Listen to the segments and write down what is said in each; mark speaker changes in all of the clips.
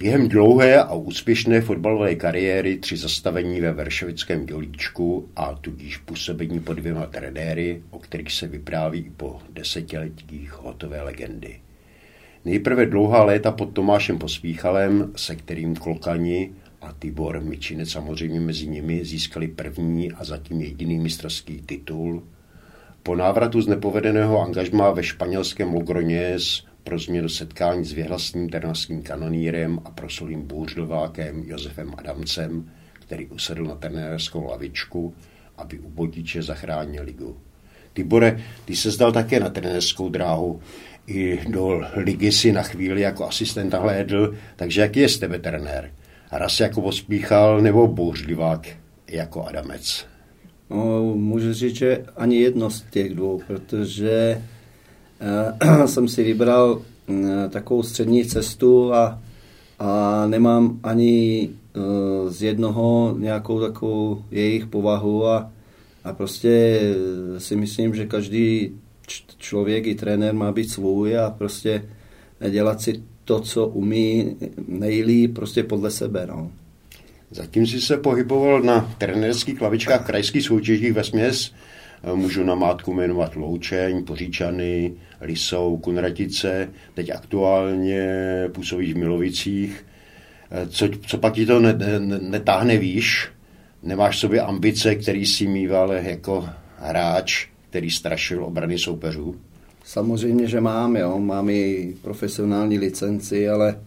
Speaker 1: Během dlouhé a úspěšné fotbalové kariéry tři zastavení ve Veršovickém dělíčku a tudíž působení pod dvěma trenéry, o kterých se vypráví i po desetiletích hotové legendy. Nejprve dlouhá léta pod Tomášem Pospíchalem, se kterým Klokani a Tibor Mičinec samozřejmě mezi nimi získali první a zatím jediný mistrovský titul. Po návratu z nepovedeného angažmá ve španělském Logroněs pro změnu setkání s vyhlasným trnavským kanonírem a proslulým bůřdovákem Josefem Adamcem, který usedl na trenérskou lavičku, aby u Botiče zachránil ligu. Tibore, ty se zdal také na trenérskou dráhu. I do ligy si na chvíli jako asistent hlédl, takže jaký je z tebe trenér? Raz jako pospíchal nebo bouřlivák jako Adamec?
Speaker 2: No, můžu říct, že ani jedno z těch dvou, protože jsem si vybral eh, takovou střední cestu a, a nemám ani eh, z jednoho nějakou takovou jejich povahu a, a prostě si myslím, že každý člověk i trenér má být svůj a prostě dělat si to, co umí nejlíp, prostě podle sebe. No.
Speaker 1: Zatím si se pohyboval na trenérských lavičkách krajských soutěžích ve směs můžu na mátku jmenovat Loučeň, Poříčany, Lisou, Kunratice, teď aktuálně působí v Milovicích. Co, co pak ti to netáhne výš? Nemáš sobě ambice, který si mýval jako hráč, který strašil obrany soupeřů?
Speaker 2: Samozřejmě, že mám, jo. Mám i profesionální licenci, ale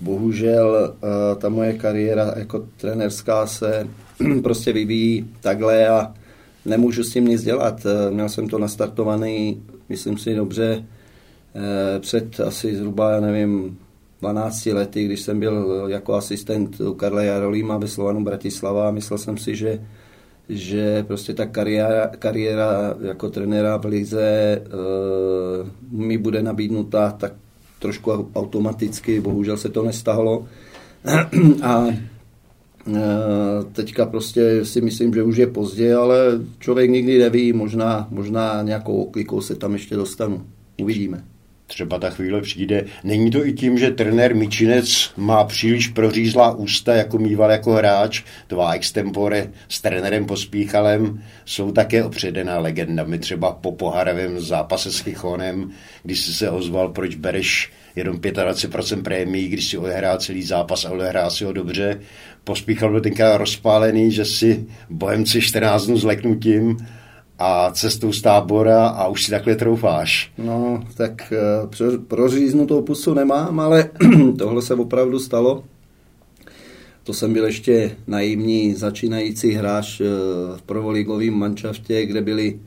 Speaker 2: bohužel eh, ta moje kariéra jako trenerská se prostě vyvíjí takhle a nemůžu s tím nic dělat. Eh, měl jsem to nastartovaný, myslím si dobře, eh, před asi zhruba, já nevím, 12 lety, když jsem byl jako asistent u Karla Jarolíma ve Slovanu Bratislava a myslel jsem si, že, že prostě ta kariéra, kariéra jako trenéra v lize uh, mi bude nabídnuta tak trošku automaticky, bohužel se to nestalo. a Eh, teďka prostě si myslím, že už je pozdě, ale člověk nikdy neví, možná, možná nějakou oklikou se tam ještě dostanu. Uvidíme.
Speaker 1: Třeba ta chvíle přijde. Není to i tím, že trenér Mičinec má příliš prořízlá ústa, jako mýval jako hráč, tvá extempore s trenérem Pospíchalem jsou také opředená legendami, třeba po poharavém zápase s Chichonem, když jsi se ozval, proč bereš jenom 25% prémií, když si odehrál celý zápas a odehrál si ho dobře. Pospíchal byl tenkrát rozpálený, že si Bohemci 14 dnů zleknutím a cestou z tábora a už si takhle troufáš.
Speaker 2: No, tak eh, proříznutou pusu nemám, ale tohle se opravdu stalo. To jsem byl ještě naivní začínající hráč eh, v provoligovém mančaftě, kde byli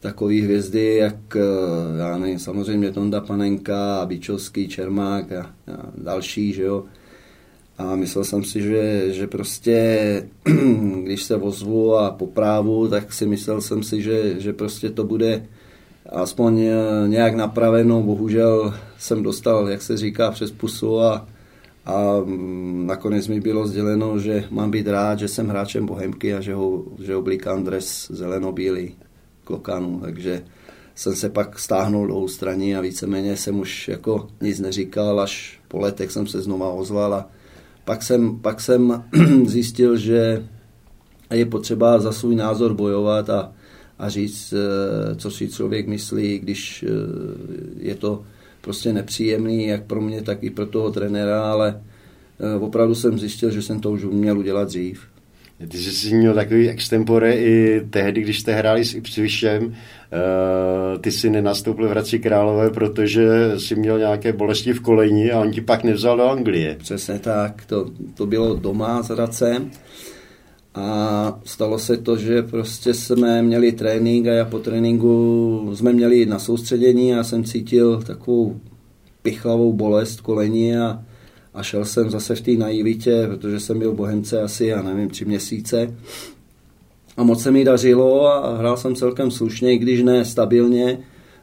Speaker 2: takové hvězdy, jak eh, já nevím, samozřejmě Tonda Panenka, Bičovský, Čermák a, a další, že jo. A myslel jsem si, že, že prostě, když se ozvu a poprávu, tak si myslel jsem si, že, že prostě to bude aspoň eh, nějak napraveno. Bohužel jsem dostal, jak se říká, přes pusu a, a mm, nakonec mi bylo sděleno, že mám být rád, že jsem hráčem Bohemky a že ho, že oblíkám dres zeleno-bílý klokanu, takže jsem se pak stáhnul do ústraní a víceméně jsem už jako nic neříkal, až po letech jsem se znova ozval a pak jsem, pak jsem zjistil, že je potřeba za svůj názor bojovat a, a říct, eh, co si člověk myslí, když eh, je to prostě nepříjemný, jak pro mě, tak i pro toho trenéra, ale eh, opravdu jsem zjistil, že jsem to už uměl udělat dřív.
Speaker 1: Ty jsi měl takový extempore i tehdy, když jste hráli s Ipswishem, uh, ty si nenastoupil v Hradci Králové, protože si měl nějaké bolesti v koleni a on ti pak nevzal do Anglie.
Speaker 2: Přesně tak, to, to bylo doma s Hradcem. A stalo se to, že prostě jsme měli trénink a já po tréninku jsme měli na soustředění a jsem cítil takovou pichlavou bolest kolení a, a šel jsem zase v té naivitě, protože jsem byl Bohemce asi, já nevím, tři měsíce. A moc se mi dařilo a hrál jsem celkem slušně, i když ne stabilně.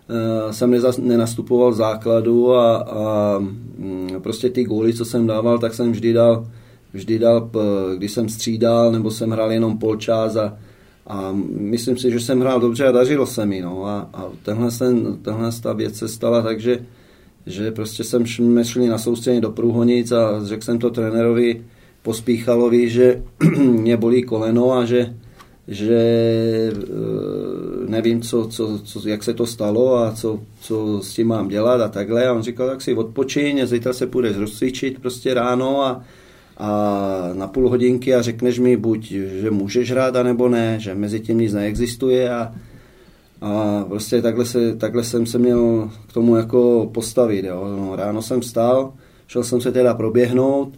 Speaker 2: Uh, jsem nenastupoval v základu a, a mm, prostě ty góly, co jsem dával, tak jsem vždy dal, vždy dal, když jsem střídal, nebo jsem hrál jenom polčas a, a myslím si, že jsem hrál dobře a dařilo se mi. No. A, a tenhle, ten, tenhle ta věc se stala tak, že, prostě jsem šli na soustředění do Průhonic a řekl jsem to trenérovi Pospíchalovi, že mě bolí koleno a že, že eh, nevím, co, co, co, jak se to stalo a co, co s tím mám dělat a takhle. A on říkal, tak si odpočiň, zítra se půjdeš rozcvičit prostě ráno a, a na půl hodinky a řekneš mi buď, že můžeš hrát, anebo ne, že mezi tím nic neexistuje a, a prostě takhle, se, takhle jsem se měl k tomu jako postavit. Jo. No, ráno jsem vstal, šel jsem se teda proběhnout,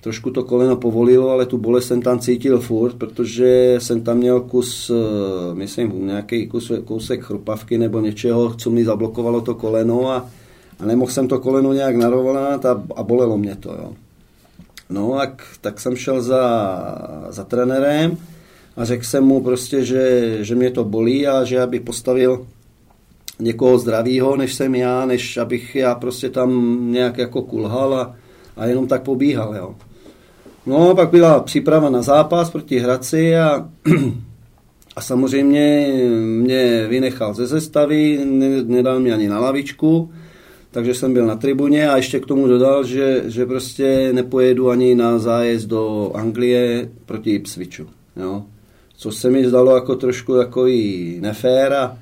Speaker 2: trošku to koleno povolilo, ale tu bolest jsem tam cítil furt, protože jsem tam měl kus, eh, myslím, nějaký kus, kousek chrupavky nebo něčeho, co mi zablokovalo to koleno a, a nemohl jsem to koleno nějak narovnat a, a bolelo mě to. Jo. No, tak, tak jsem šel za, za trenérem a řekl jsem mu prostě, že, že mě to bolí a že aby postavil někoho zdravého, než jsem já, než abych já prostě tam nějak jako kulhal a, a jenom tak pobíhal, jo. No, pak byla příprava na zápas proti Hradci a, a samozřejmě mě vynechal ze zestavy, nedal mě ani na lavičku, takže jsem byl na tribuně a ještě k tomu dodal, že, že prostě nepojedu ani na zájezd do Anglie proti Ipswichu. Jo. Co se mi zdalo jako trošku takový nefér a,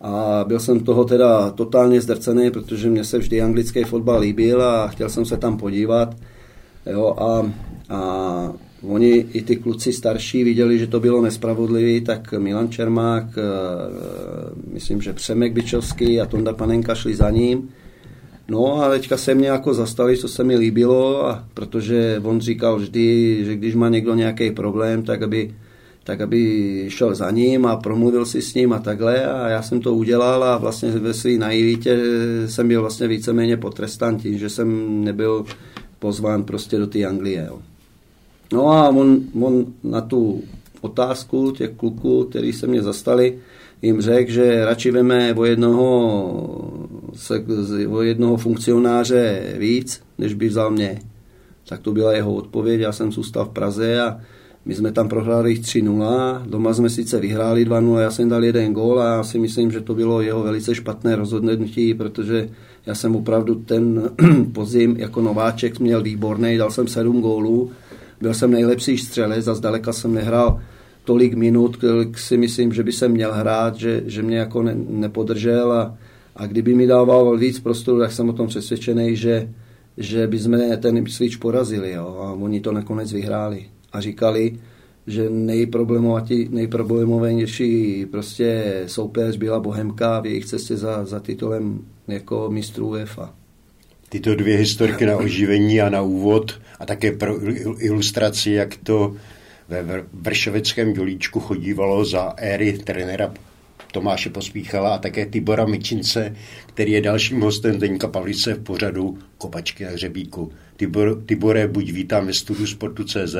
Speaker 2: a byl jsem toho teda totálně zdrcený, protože mě se vždy anglický fotbal líbil a chtěl jsem se tam podívat. Jo, a, a oni i ty kluci starší viděli, že to bylo nespravodlivý, tak Milan Čermák, eh, myslím, že Přemek Byčovský a Tonda Panenka šli za ním No a teďka se mě jako zastali, co se mi líbilo, a protože on říkal vždy, že když má někdo nějaký problém, tak aby, tak aby šel za ním a promluvil si s ním a takhle a já jsem to udělal a vlastně ve své naivitě jsem byl vlastně víceméně potrestán tím, že jsem nebyl pozván prostě do té Anglie. Jo. No a on, on na tu otázku těch kluků, který se mě zastali, jim řekl, že radši veme o jednoho, o jednoho funkcionáře víc, než by vzal mě. Tak to byla jeho odpověď, já jsem zůstal v Praze a my jsme tam prohráli 3-0, doma jsme sice vyhráli 2-0, já jsem dal jeden gól a já si myslím, že to bylo jeho velice špatné rozhodnutí, protože já jsem opravdu ten pozim jako nováček měl výborný, dal jsem 7 gólů, byl jsem nejlepší střelec a zdaleka jsem nehrál tolik minut, kolik si myslím, že by se měl hrát, že, že mě jako ne, nepodržel a, a kdyby mi dával víc prostoru, tak jsem o tom přesvědčený, že, že by jsme ten Ipswich porazili jo, a oni to nakonec vyhráli. A říkali, že nejproblemovější prostě soupeř byla Bohemka v jejich cestě za, za titulem jako mistrů UEFA.
Speaker 1: Tyto dvě historky na oživení a na úvod a také pro ilustraci, jak to ve Vršovickém dělíčku chodívalo za éry trenéra Tomáše Pospíchala a také Tibora Mičince, který je dalším hostem Deňka Pavlice v pořadu Kopačky na hřebíku. Tibor, Tibore, buď vítám ve studiu Sportu.cz,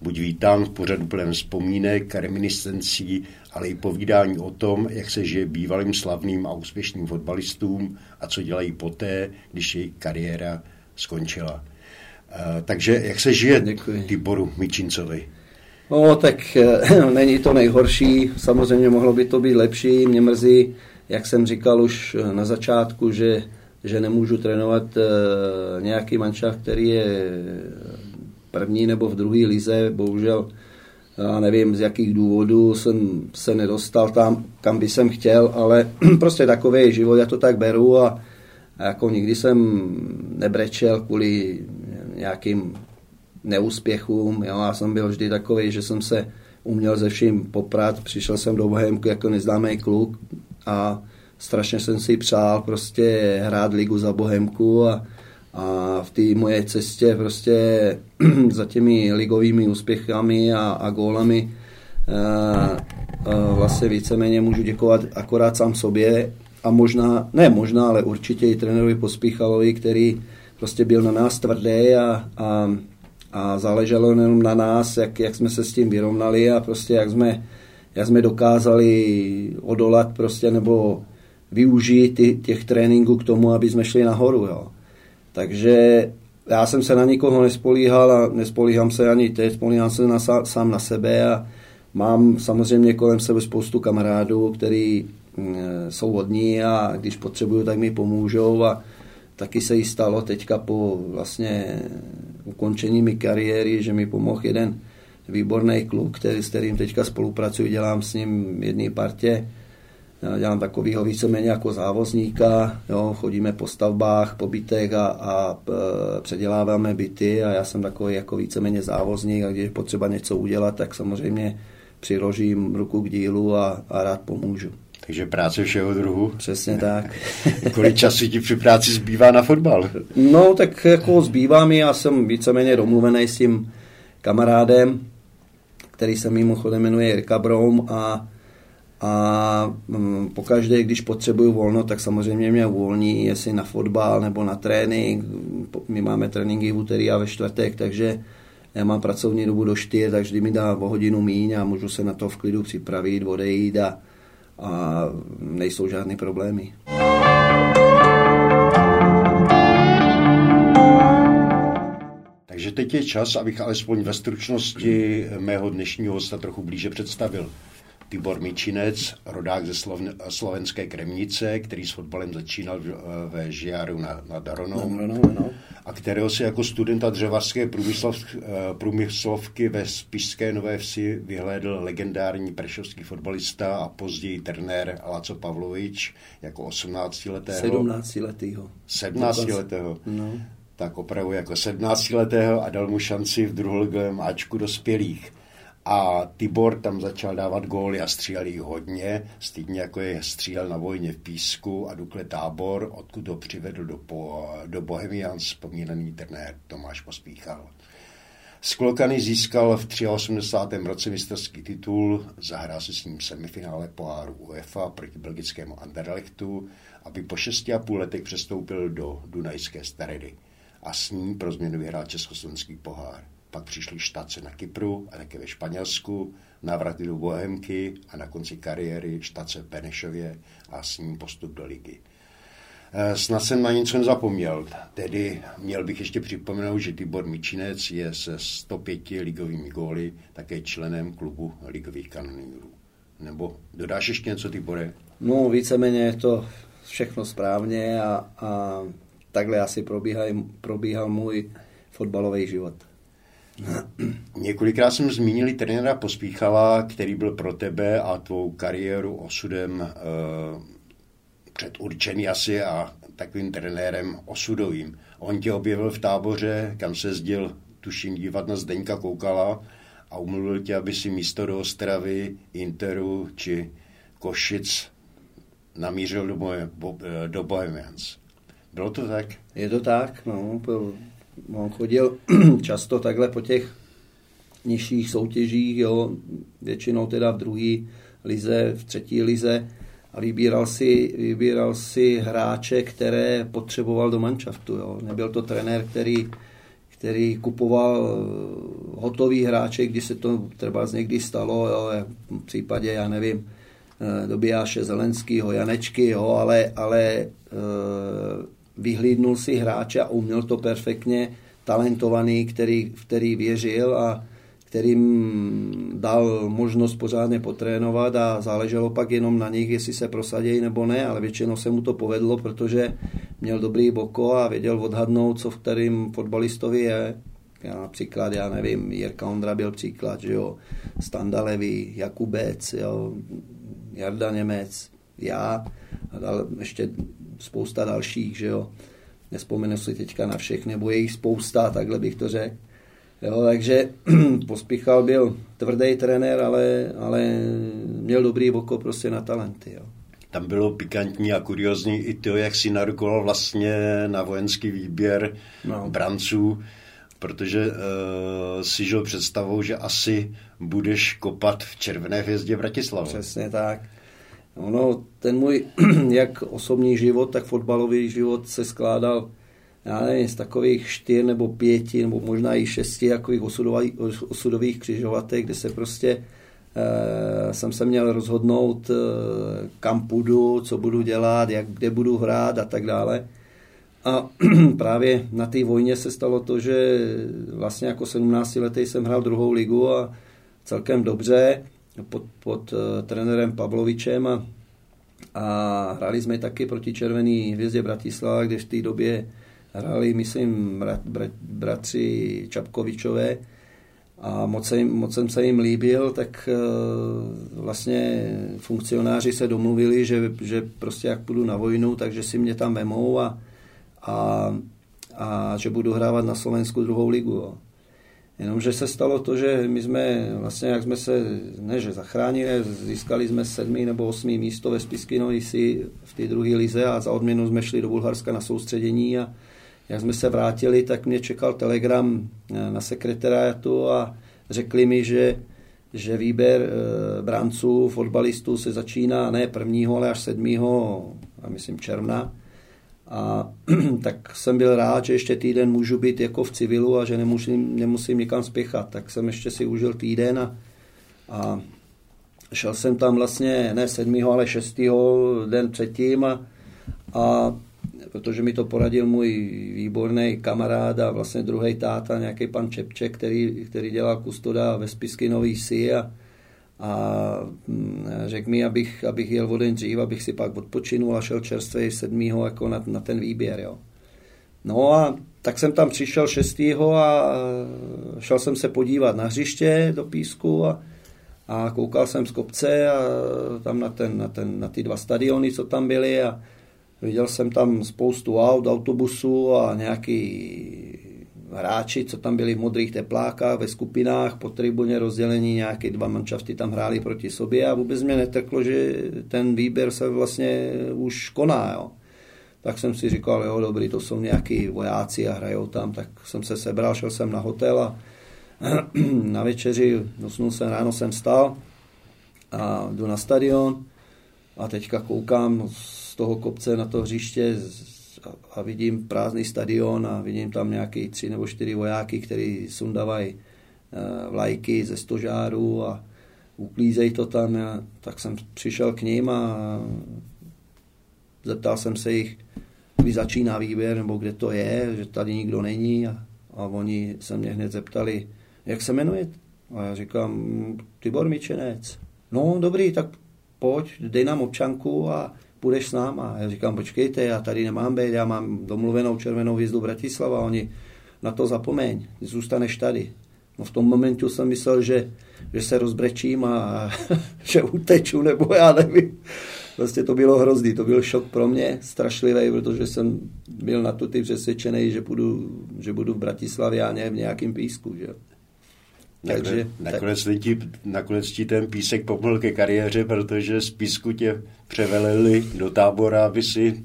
Speaker 1: buď vítám v pořadu plném vzpomínek, reminiscencí, ale i povídání o tom, jak se žije bývalým slavným a úspěšným fotbalistům a co dělají poté, když jejich kariéra skončila. Uh, takže jak se žije Děkuji. Tiboru Mičincovi?
Speaker 2: No, tak eh, není to nejhorší, samozřejmě mohlo by to být lepší, mě mrzí, jak jsem říkal už eh, na začátku, že, že nemůžu trénovat eh, nějaký manšaft, který je první nebo v druhé lize, bohužel já nevím, z jakých důvodů jsem se nedostal tam, kam by jsem chtěl, ale prostě takový život, já to tak beru a, a jako nikdy jsem nebrečel kvůli nějakým neúspěchům. Jo? Já jsem byl vždy takový, že jsem se uměl ze vším poprat. Přišel jsem do Bohemku jako neznámý kluk a strašně jsem si přál prostě hrát ligu za Bohemku a, a v té moje cestě prostě za těmi ligovými úspěchami a, a gólami a, a vlastně víceméně můžu děkovat akorát sám sobě a možná, ne možná, ale určitě i trenérovi Pospíchalovi, který prostě byl na nás tvrdý a, a, a záleželo jenom na nás, jak, jak jsme se s tím vyrovnali a prostě jak jsme, jak jsme dokázali odolat prostě nebo využít ty, těch tréninků k tomu, aby jsme šli nahoru. Jo. Takže já jsem se na nikoho nespolíhal a nespolíhám se ani teď, spolíhám se na, sám na sebe a mám samozřejmě kolem sebe spoustu kamarádů, který mm, jsou hodní a když potřebuju, tak mi pomůžou a taky se jí stalo teďka po vlastně ukončení mi kariéry, že mi pomohl jeden výborný kluk, který, s kterým teďka spolupracuji, dělám s ním jedné partě, dělám takovýho víceméně jako závozníka, jo, chodíme po stavbách, po bytech a, a e, předěláváme byty a já jsem takový jako víceméně závozník a když je potřeba něco udělat, tak samozřejmě přiložím ruku k dílu a, a rád pomůžu.
Speaker 1: Takže práce všeho druhu.
Speaker 2: Přesně tak.
Speaker 1: Kolik času ti při práci zbývá na fotbal?
Speaker 2: No, tak jako zbývá mi, já jsem víceméně domluvený s tím kamarádem, který se mimochodem jmenuje Jirka Broum a a mm, pokaždé, když potřebuju volno, tak samozřejmě mě uvolní, jestli na fotbal nebo na trénink. My máme tréninky v úterý a ve čtvrtek, takže já mám pracovní dobu do 4, takže mi dá o hodinu míň a můžu se na to v klidu připravit, odejít a, a nejsou žádné problémy.
Speaker 1: Takže teď je čas, abych alespoň ve stručnosti mého dnešního hosta trochu blíže představil. Tibor Mičinec, rodák ze slovenské Kremnice, který s fotbalem začínal ve Žiaru na, na Daronou
Speaker 2: no, no, no.
Speaker 1: a kterého si jako studenta dřevařské průmyslov, eh, průmyslovky ve Spišské Nové Vsi vyhlédl legendární prešovský fotbalista a později trenér Laco Pavlovič jako 18-letého.
Speaker 2: 17 letého.
Speaker 1: 17 letého. No. Tak opravdu jako 17 letého a dal mu šanci v druholigovém Ačku dospělých a Tibor tam začal dávat góly a střílel jich hodně, stejně jako je střílel na vojně v Písku a Dukle Tábor, odkud ho přivedl do, po, do Bohemian vzpomínaný trenér Tomáš Pospíchal. Sklokany získal v 83. roce mistrovský titul, zahrál si s ním semifinále poháru UEFA proti belgickému Anderlechtu, aby po 6,5 letech přestoupil do Dunajské Staredy a s ním pro změnu vyhrál československý pohár pak přišly štace na Kypru a také ve Španělsku, návraty do Bohemky a na konci kariéry štace v Benešově a s ním postup do ligy. Eh, snad jsem na něco nezapomněl, tedy měl bych ještě připomenout, že Tibor Mičinec je se 105 ligovými góly také členem klubu ligových kanonýrů. Nebo dodáš ještě něco, Tibore?
Speaker 2: No, víceméně je to všechno správně a, a takhle asi probíhal, probíhal můj fotbalový život.
Speaker 1: Několikrát jsem zmínili trenéra Pospíchala, který byl pro tebe a tvou kariéru osudem e, předurčený asi a takovým trenérem osudovým. On tě objevil v táboře, kam se zdil, tuším, dívat na Zdeňka Koukala a umluvil tě, aby si místo do Ostravy, Interu či Košic namířil do, moje, eh, do Bohemians. Bylo to tak?
Speaker 2: Je to tak, no. Byl, on chodil často takhle po těch nižších soutěžích, jo, většinou teda v druhé lize, v třetí lize a vybíral si, vybíral si hráče, které potřeboval do manšaftu. Jo. Nebyl to trenér, který, který kupoval eh, hotový hráče, když se to třeba někdy stalo, jo, v případě, já nevím, eh, dobijáše Zelenskýho, Janečky, jo, ale, ale e, vyhlídnul si hráče a uměl to perfektně, talentovaný, který, který věřil a kterým dal možnost pořádně potrénovat a záleželo pak jenom na nich, jestli se prosadějí nebo ne, ale většinou se mu to povedlo, protože měl dobrý boko a věděl odhadnout, co v kterým fotbalistovi je. Já například, já nevím, Jirka Ondra byl příklad, že jo, Standa Levy, Jakubec, jo, Jarda Němec, já a dal ještě spousta dalších, že jo. Nespomenu si teďka na všechny, nebo je jich spousta, takhle bych to řekl. Jo, takže Pospíchal byl tvrdý trenér, ale, ale měl dobrý oko prostě na talenty. Jo.
Speaker 1: Tam bylo pikantní a kuriozní i to, jak si narukoval vlastně na vojenský výběr no. branců, protože uh, si žil představou, že asi budeš kopat v Červené hvězdě Bratislavě.
Speaker 2: Přesně tak. Ono, ten můj jak osobní život, tak fotbalový život se skládal já nevím, z takových čtyř nebo pěti, nebo možná i šesti takových osudových, osudových křižovatek, kde se prostě e, jsem se měl rozhodnout, e, kam půjdu, co budu dělat, jak, kde budu hrát a tak dále. A právě na té vojně se stalo to, že vlastně jako 17 letý jsem hrál druhou ligu a celkem dobře pod, pod uh, trenérem Pavlovičem a, a hráli jsme taky proti Červený hvězdě Bratislava, kde v té době hráli, myslím, brat, brat, bratři Čapkovičové a moc, se jim, moc jsem se jim líbil, tak uh, vlastně funkcionáři se domluvili, že, že prostě jak půjdu na vojnu, takže si mě tam vemou a, a, a že budu hrávat na Slovensku druhou ligu. Jo. Jenomže se stalo to, že my jsme vlastně, jak jsme se, ne že zachránili, získali jsme sedmý nebo osmý místo ve Spisky si v té druhé lize a za odměnu jsme šli do Bulharska na soustředění a jak jsme se vrátili, tak mě čekal telegram eh, na sekretariatu a řekli mi, že, že výběr e, bránců, fotbalistů se začíná ne prvního, ale až sedmého, a myslím června. A tak jsem byl rád, že ještě týden můžu být jako v civilu a že nemusím, nemusím nikam spěchat. Tak jsem ještě si užil týden a, a šel jsem tam vlastně ne sedmého, ale šestého den předtím a, a protože mi to poradil můj výborný kamarád a vlastně druhý táta, nějaký pan Čepček, který, který dělal kustoda ve Spisky Nový Si a, a mm, řekl mi, abych, abych jel o den dřív, abych si pak odpočinul a šel čerstvý sedmýho jako na, na ten výběr. Jo. No a tak jsem tam přišel šestýho a šel jsem se podívat na hřiště do písku a, a koukal jsem z kopce a tam na, ten, na, ten, na ty dva stadiony, co tam byly a Viděl jsem tam spoustu aut, autobusů a nějaký hráči, co tam byli v modrých teplákách, ve skupinách, po tribuně rozdělení, nějaké dva manšafty tam hráli proti sobě a vůbec mě netrklo, že ten výběr se vlastně už koná. Jo. Tak jsem si říkal, jo, dobrý, to jsou nějaký vojáci a hrajou tam, tak jsem se sebral, šel jsem na hotel a na večeři, dosnul jsem, ráno jsem stal a jdu na stadion a teďka koukám z toho kopce na to hřiště a vidím prázdný stadion a vidím tam nějaký tři nebo čtyři vojáky, kteří sundávají eh, vlajky ze stožáru a uklízejí to tam. A tak jsem přišel k ním a zeptal jsem se jich, kdy začíná výběr, nebo kde to je, že tady nikdo není. A, a oni se mě hned zeptali, jak se jmenuje? A já říkám, Tibor Mičenec. No dobrý, tak pojď, dej nám občanku a půjdeš s náma. Já říkám, počkejte, já tady nemám být, já mám domluvenou červenou hvězdu Bratislava, oni na to zapomeň, zůstaneš tady. No v tom momentu jsem myslel, že, že se rozbrečím a že uteču, nebo já nevím. Prostě to bylo hrozný, to byl šok pro mě, strašlivý, protože jsem byl na to ty přesvědčený, že budu, že budu v Bratislavě a ne v nějakém písku. Že?
Speaker 1: Takže, nakonec, tak... ti, nakonec ti ten písek pomohl ke kariéře, protože z písku tě převelili do tábora, aby si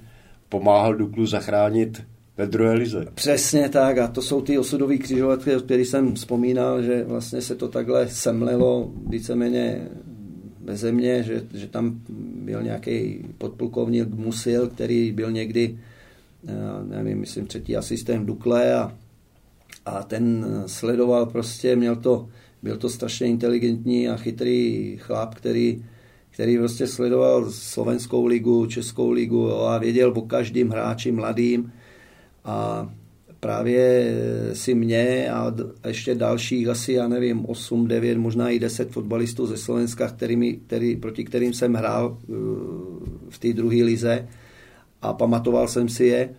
Speaker 1: pomáhal Duklu zachránit ve druhé lize.
Speaker 2: Přesně tak a to jsou ty osudové křižovatky, o kterých jsem vzpomínal, že vlastně se to takhle semlelo víceméně ve země, že, že tam byl nějaký podplukovník Musil, který byl někdy, eh, nevím, myslím, třetí asistent Dukle a a ten sledoval prostě, měl to, byl to strašně inteligentní a chytrý chlap, který, který prostě sledoval slovenskou ligu, českou ligu jo, a věděl o každým hráči mladým. A právě si mě a ještě dalších asi, já nevím, 8, 9, možná i 10 fotbalistů ze Slovenska, kterými, který, proti kterým jsem hrál uh, v té druhé lize a pamatoval jsem si je,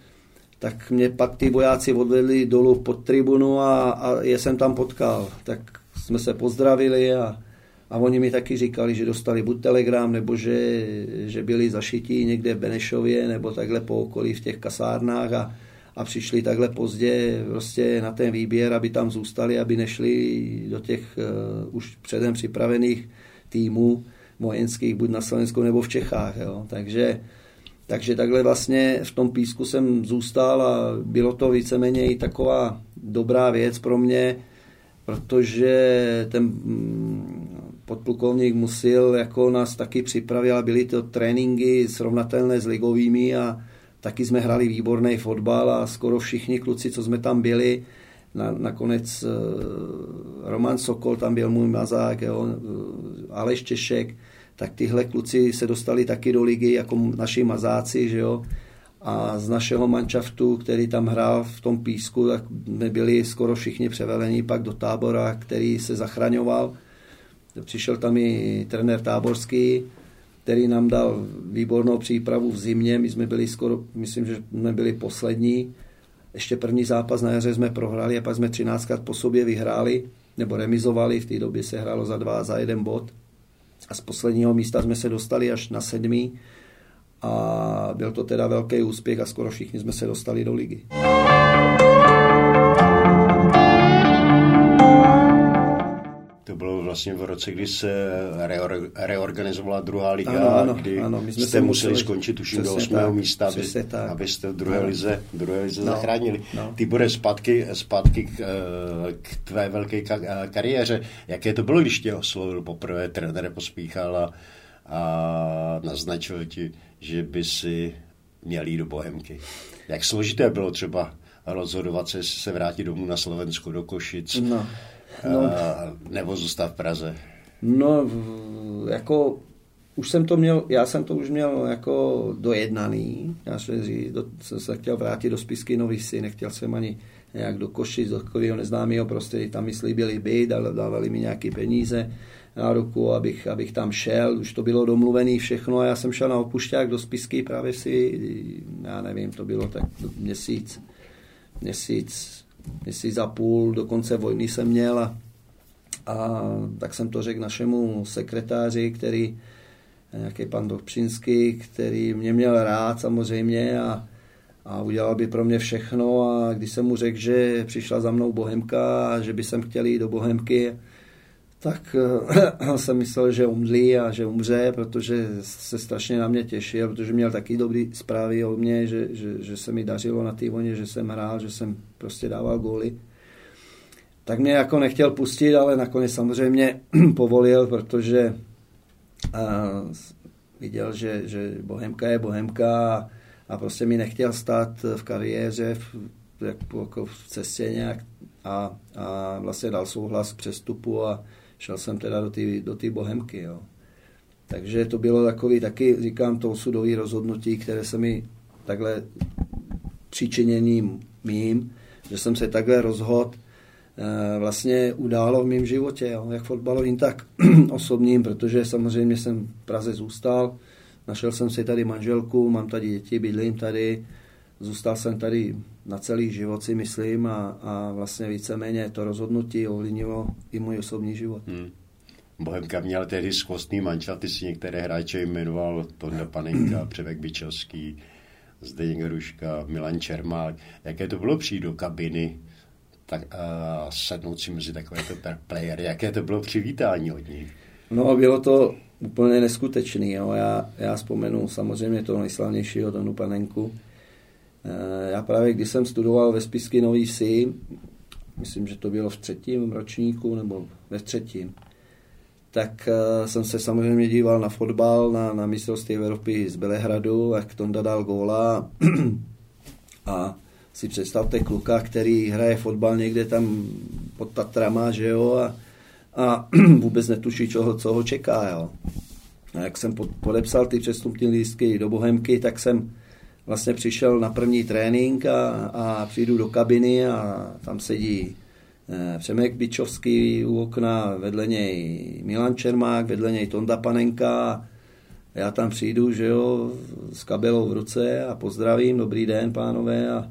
Speaker 2: tak mě pak ty vojáci odvedli dolů pod tribunu a, a je jsem tam potkal. Tak jsme se pozdravili a, a oni mi taky říkali, že dostali buď telegram, nebo že, že byli zašití někde v Benešově, nebo takhle po okolí v těch kasárnách a, a přišli takhle pozdě prostě na ten výběr, aby tam zůstali, aby nešli do těch uh, už předem připravených týmů vojenských, buď na Slovensku nebo v Čechách. Jo. Takže takže takhle vlastně v tom písku jsem zůstal a bylo to víceméně i taková dobrá věc pro mě, protože ten, mm, podplukovník Musil jako nás taky připravil a byly to tréninky srovnatelné s ligovými a taky jsme hrali výborný fotbal a skoro všichni kluci, co jsme tam byli, na, nakonec uh, Roman Sokol, tam byl můj mazák, jo, uh, Aleš Češek, tak tyhle kluci se dostali taky do ligy jako naši mazáci, že jo. A z našeho manšaftu, který tam hrál v tom písku, tak my byli skoro všichni převelení pak do tábora, který se zachraňoval. Přišel tam i trenér táborský, který nám dal výbornou přípravu v zimě. My jsme byli skoro, myslím, že jsme byli poslední. Ještě první zápas na jaře jsme prohráli a pak jsme 13krát po sobě vyhráli, nebo remizovali. V té době se hrálo za dva, za jeden bod. A z posledního místa jsme se dostali až na sedmý. A byl to teda velký úspěch a skoro všichni jsme se dostali do ligy.
Speaker 1: Vlastně v roce, kdy se reorganizovala druhá liga,
Speaker 2: ano, ano,
Speaker 1: kdy
Speaker 2: ano,
Speaker 1: my jsme jste museli skončit tuším do 8.
Speaker 2: Tak,
Speaker 1: místa, aby, abyste v druhé lize, druhé lize no, zachránili.
Speaker 2: No.
Speaker 1: Ty bude zpátky, zpátky k, k tvé velké kariéře. Jaké to bylo, když tě oslovil poprvé trenér Pospíchal a, a naznačil ti, že by si měl jít do Bohemky? Jak složité bylo třeba rozhodovat se, jestli se vrátit domů na Slovensku do Košic?
Speaker 2: No. No,
Speaker 1: nebo zůstat v Praze?
Speaker 2: No, jako už jsem to měl, já jsem to už měl jako dojednaný. Já jsem, do, jsem se chtěl vrátit do Spisky Nový si, nechtěl jsem ani nějak do Košic, do takového neznámého prostě tam mi slíbili byt, dávali mi nějaké peníze na ruku, abych, abych tam šel, už to bylo domluvené všechno a já jsem šel na opušťák do Spisky právě si, já nevím, to bylo tak měsíc, měsíc měsíc a půl do konce vojny jsem měl a, a tak jsem to řekl našemu sekretáři, který nějaký pan Dobřinský, který mě měl rád samozřejmě a, a udělal by pro mě všechno a když jsem mu řekl, že přišla za mnou Bohemka a že by jsem chtěl jít do Bohemky, tak uh, jsem myslel, že umří a že umře, protože se strašně na mě těšil, protože měl taky dobrý zprávy o mě, že, že, že se mi dařilo na té voně, že jsem hrál, že jsem prostě dával góly. Tak mě jako nechtěl pustit, ale nakonec samozřejmě povolil, protože uh, viděl, že, že Bohemka je Bohemka a, a prostě mi nechtěl stát v kariéře v, jako v cestě nějak a, a vlastně dal souhlas k přestupu a, šel jsem teda do té do bohemky. Jo. Takže to bylo takový taky, říkám, to osudové rozhodnutí, které se mi takhle přičiněním mým, že jsem se takhle rozhodl, eh, vlastně událo v mém životě, jo, jak fotbalovým, tak osobním, protože samozřejmě jsem v Praze zůstal, našel jsem si tady manželku, mám tady děti, bydlím tady, zůstal jsem tady na celý život si myslím a, a vlastně víceméně to rozhodnutí ovlivnilo i můj osobní život. Hmm.
Speaker 1: Bohemka měl tehdy skvostný mančel, ty si některé hráče jmenoval Tonda Panenka, Převek Bičovský, Zdeněk Ruška, Milan Čermák. Jaké to bylo přijít do kabiny tak, a sednout si mezi takovéto playery? Jaké to bylo přivítání od nich?
Speaker 2: No, bylo to úplně neskutečný. Jo. Já, já vzpomenu samozřejmě toho nejslavnějšího Tonu Panenku, já právě, když jsem studoval ve Spisky Nový Vsi, myslím, že to bylo v třetím ročníku nebo ve třetím, tak uh, jsem se samozřejmě díval na fotbal, na, na mistrovství Evropy z Belehradu, jak Tonda dal góla a si představte kluka, který hraje fotbal někde tam pod Tatrama, že jo, a, a vůbec netuší, čo, co ho čeká, jo. A jak jsem podepsal ty přestupní lístky do Bohemky, tak jsem vlastně přišel na první trénink a, a přijdu do kabiny a tam sedí eh, Přemek Bičovský u okna, vedle něj Milan Čermák, vedle něj Tonda Panenka. Já tam přijdu, že jo, s kabelou v ruce a pozdravím, dobrý den, pánové. A,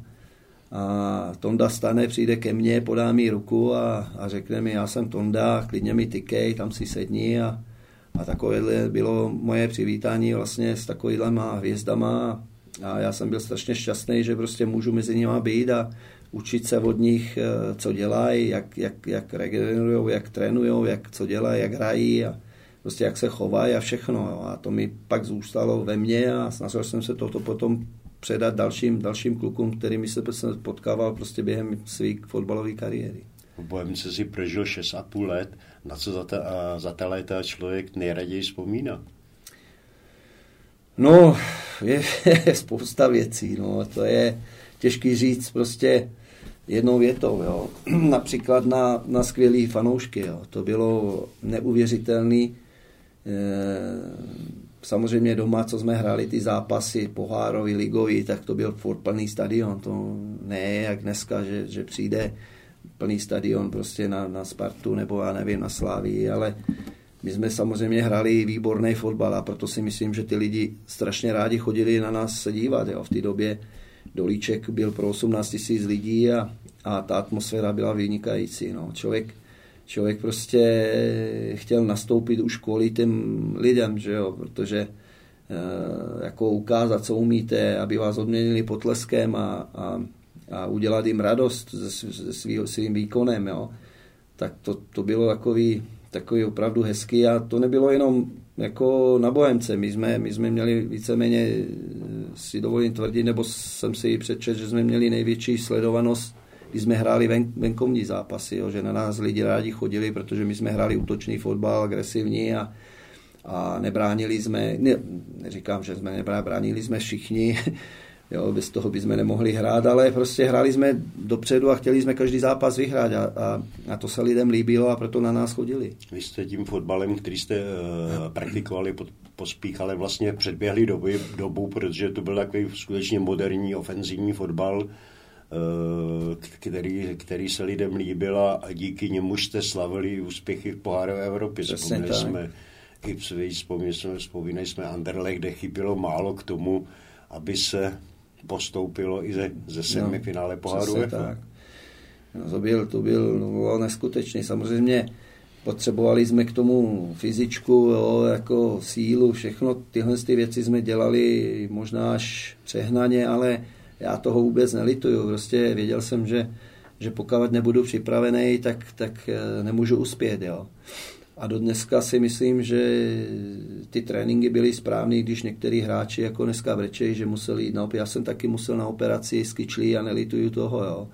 Speaker 2: a Tonda stane, přijde ke mně, podá mi ruku a, a řekne mi, já jsem Tonda, klidně mi tykej, tam si sedni. A, a takovéhle bylo moje přivítání vlastně s takovýhlema hvězdama. A já jsem byl strašně šťastný, že prostě můžu mezi nimi být a učit se od nich, eh, co dělají, jak, jak, jak regenerují, jak trénují, jak co dělají, jak hrají a prostě jak se chovají a všechno. A to mi pak zůstalo ve mně a snažil jsem se toto potom předat dalším, dalším klukům, kterými se potkával prostě během své fotbalové kariéry.
Speaker 1: v Bohemce si prožil 6,5 let, na co za, ta, za ta léta člověk nejraději vzpomíná?
Speaker 2: No, je, je spousta věcí, no, to je těžký říct prostě jednou větou, jo. Například na, na skvělý fanoušky, jo. To bylo neuvěřitelný. E, samozřejmě doma, co jsme hráli ty zápasy pohárový, ligový, tak to byl furt plný stadion. To ne jak dneska, že, že přijde plný stadion prostě na, na Spartu nebo já nevím, na Slávii, ale my jsme samozřejmě hráli výborný fotbal a proto si myslím, že ty lidi strašně rádi chodili na nás se dívat. Jo. V té době Dolíček byl pro 18 000 lidí a, a ta atmosféra byla vynikající. No. Člověk, člověk prostě chtěl nastoupit už kvůli těm lidem, že jo, protože e, jako ukázat, co umíte, aby vás odměnili potleskem a, a, a udělat jim radost se svý, svým výkonem, jo. tak to, to bylo takový, takový opravdu hezký a to nebylo jenom jako na Bohemce. My jsme, my jsme měli víceméně, si dovolím tvrdit, nebo jsem si ji přečet, že jsme měli největší sledovanost, když jsme hráli ven, venkovní zápasy, jo, že na nás lidi rádi chodili, protože my jsme hráli útočný fotbal, agresivní a, a nebránili jsme, ne, neříkám, že jsme nebránili jsme všichni, Jo, bez toho bychom nemohli hrát, ale prostě hráli jsme dopředu a chtěli jsme každý zápas vyhrát a, a, a to se lidem líbilo a proto na nás chodili.
Speaker 1: Vy jste tím fotbalem, který jste uh, praktikovali, pod, pospíchali vlastně předběhli doby, dobu, protože to byl takový skutečně moderní ofenzivní fotbal, uh, který, který se lidem líbil a díky němu jste slavili úspěchy v poháru Evropy. Vzpomínali jsme, i vzpomínali jsme, vzpomínali jsme Anderlecht, kde chybělo málo k tomu, aby se postoupilo i ze, ze semifinále no, poháru
Speaker 2: tak. No, to byl, to byl, no, neskutečný. Samozřejmě potřebovali jsme k tomu fyzičku, jo, jako sílu, všechno tyhle ty věci jsme dělali možná až přehnaně, ale já toho vůbec nelituju. Prostě věděl jsem, že, že pokud nebudu připravený, tak, tak eh, nemůžu uspět. Jo. A do dneska si myslím, že ty tréninky byly správné, když některý hráči jako dneska vrčejí, že museli jít na operaci. Já jsem taky musel na operaci s kyčlí a nelituju toho. Jo.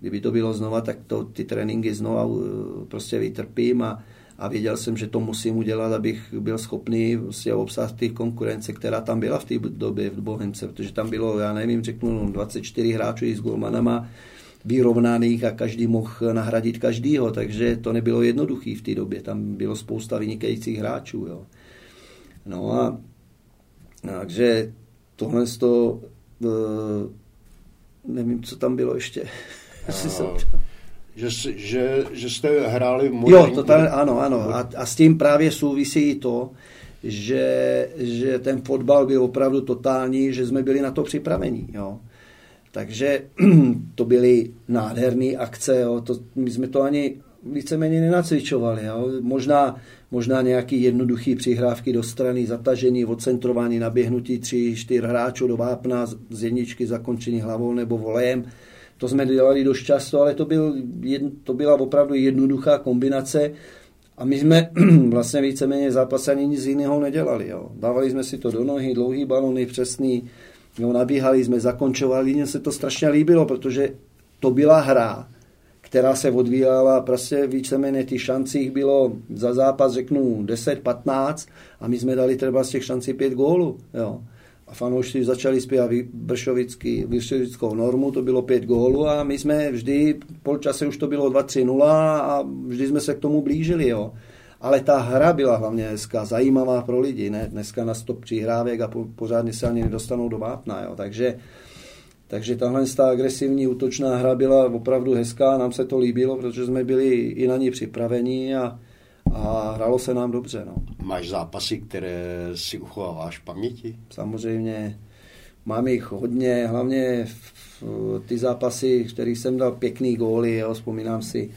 Speaker 2: Kdyby to bylo znova, tak to, ty tréninky znova uh, prostě vytrpím a, a věděl jsem, že to musím udělat, abych byl schopný prostě obsát těch konkurence, která tam byla v té době v Bohemce, protože tam bylo, já nevím, řeknu 24 hráčů s golmanama, vyrovnaných a každý mohl nahradit každýho, takže to nebylo jednoduché v té době. Tam bylo spousta vynikajících hráčů. Jo. No a takže tohle z toho, uh, nevím, co tam bylo ještě.
Speaker 1: Uh, že, že, že jste hráli
Speaker 2: moderní... Jo, to tam, ano, ano. A, a s tím právě souvisí i to, že, že ten fotbal byl opravdu totální, že jsme byli na to připraveni. Jo. Takže to byly nádherné akce, jo. To, my jsme to ani víceméně nenacvičovali. Jo. Možná, možná nějaký jednoduchý přihrávky do strany, zatažení, odcentrování, naběhnutí tři, čtyř hráčů do vápna, z jedničky zakončení hlavou nebo volejem. To jsme dělali dost často, ale to, byl, to byla opravdu jednoduchá kombinace a my jsme vlastně víceméně zápas ani nic jiného nedělali. Jo. Dávali jsme si to do nohy, dlouhý balony, přesný, Jo, nabíhali jsme, zakončovali, mně se to strašně líbilo, protože to byla hra, která se odvíjela, prostě víceméně ty šancí bylo za zápas, řeknu, 10-15 a my jsme dali třeba z těch šancí 5 gólů. Jo. A fanoušci začali zpívat vršovickou normu, to bylo 5 gólů a my jsme vždy, pol čase už to bylo 2-3-0 a vždy jsme se k tomu blížili. Jo ale ta hra byla hlavně dneska zajímavá pro lidi, ne? Dneska na stop přihrávek a po, pořádně se ani nedostanou do vápna, jo? Takže, takže tahle ta agresivní útočná hra byla opravdu hezká, nám se to líbilo, protože jsme byli i na ní připraveni a, a hrálo se nám dobře. No.
Speaker 1: Máš zápasy, které si uchováváš v paměti?
Speaker 2: Samozřejmě, mám jich hodně, hlavně v, v, ty zápasy, v kterých jsem dal pěkný góly, jo, vzpomínám si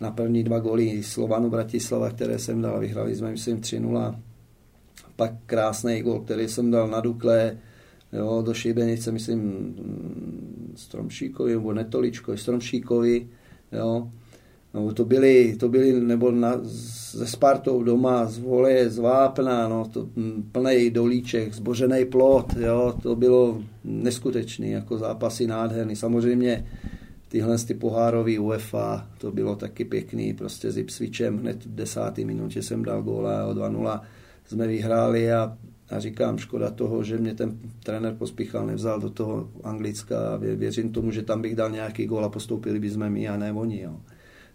Speaker 2: na první dva góly Slovanu Bratislava, které jsem dal, vyhrali jsme, myslím, 3-0. Pak krásný gól, který jsem dal na Dukle, jo, do Šibenice, myslím, Stromšíkovi, nebo Netoličkovi, Stromšíkovi, jo. No, to byly, to byly nebo na, ze Spartou doma, z voleje, z Vápna, no, to, plný dolíček, zbořený plot, jo, to bylo neskutečný, jako zápasy nádherný. Samozřejmě tyhle ty pohárový UEFA, to bylo taky pěkný, prostě s Ipswichem hned v desátý minutě jsem dal góla o 2-0, jsme vyhráli a, a říkám, škoda toho, že mě ten trenér pospíchal, nevzal do toho Anglicka věřím tomu, že tam bych dal nějaký gól a postoupili bychom my a ne oni. Jo.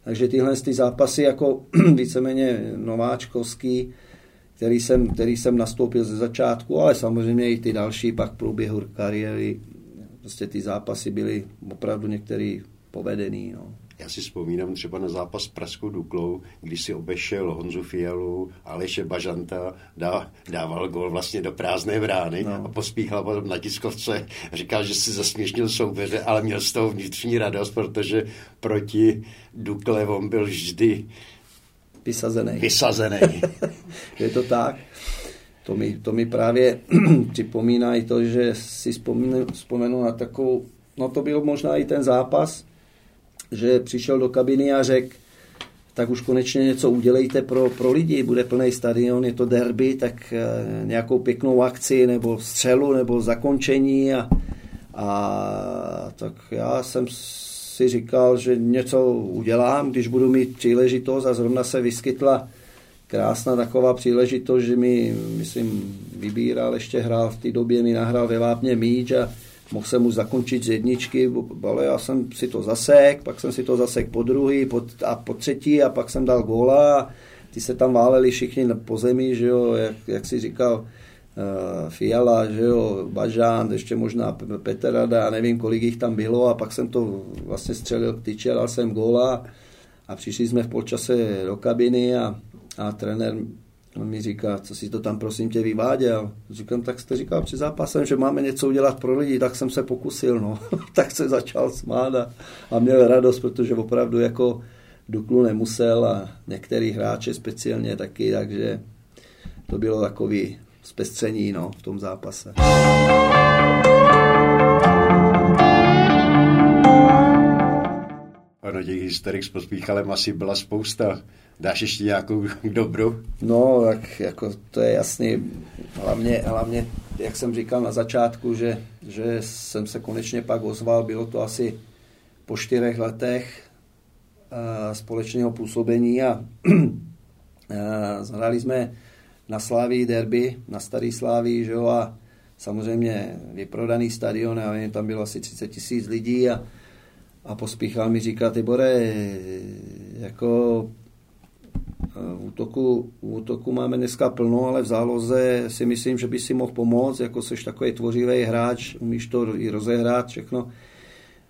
Speaker 2: Takže tyhle ty zápasy jako víceméně nováčkovský, který jsem, který jsem nastoupil ze začátku, ale samozřejmě i ty další pak průběhu kariéry, prostě ty zápasy byly opravdu některý povedený. No.
Speaker 1: Já si vzpomínám třeba na zápas s Pražskou Duklou, když si obešel Honzu Fialu, Aleše Bažanta, dá, dával gol vlastně do prázdné brány no. a pospíchal potom na tiskovce. Říkal, že si zasměšnil soupeře, ale měl z toho vnitřní radost, protože proti Dukle on byl vždy
Speaker 2: vysazený.
Speaker 1: vysazený.
Speaker 2: Je to tak. To mi, to mi právě připomíná i to, že si vzpomínu, vzpomenu na takovou, no to byl možná i ten zápas, že přišel do kabiny a řekl, tak už konečně něco udělejte pro, pro lidi, bude plný stadion, je to derby, tak eh, nějakou pěknou akci nebo střelu nebo zakončení a, a tak já jsem si říkal, že něco udělám, když budu mít příležitost a zrovna se vyskytla krásná taková příležitost, že mi, myslím, vybíral, ještě hrál v té době, mi nahrál ve Vápně míč a mohl jsem mu zakončit z jedničky, ale já jsem si to zasek, pak jsem si to zasek po druhý po, a po třetí a pak jsem dal góla a ty se tam váleli všichni po zemi, že jo, jak, jak si říkal, uh, Fiala, že jo, Bažán, ještě možná Petr Rada, nevím, kolik jich tam bylo a pak jsem to vlastně střelil k tyči a dal jsem góla a přišli jsme v polčase do kabiny a, a trenér On mi říká, co si to tam prosím tě vyváděl. Říkám, tak jste říkal před zápasem, že máme něco udělat pro lidi, tak jsem se pokusil, no. tak se začal smát a, a měl radost, protože opravdu jako Duklu nemusel a některý hráče speciálně taky, takže to bylo takový zpestření no, v tom zápase.
Speaker 1: Ano, těch hysterik s pospíchalem asi byla spousta. Dáš ještě nějakou dobru?
Speaker 2: No, tak jako to je jasný. Hlavně, hlavně, jak jsem říkal na začátku, že, že jsem se konečně pak ozval, bylo to asi po čtyřech letech uh, společného působení a zhrali jsme na Slávii derby, na Starý Slávii, že jo, a samozřejmě vyprodaný stadion, a vím, tam bylo asi 30 tisíc lidí a, a pospíchal mi říká, Tibore, jako v útoku, v útoku máme dneska plno, ale v záloze si myslím, že by si mohl pomoct, jako jsi takový tvořivý hráč, umíš to i rozehrát všechno.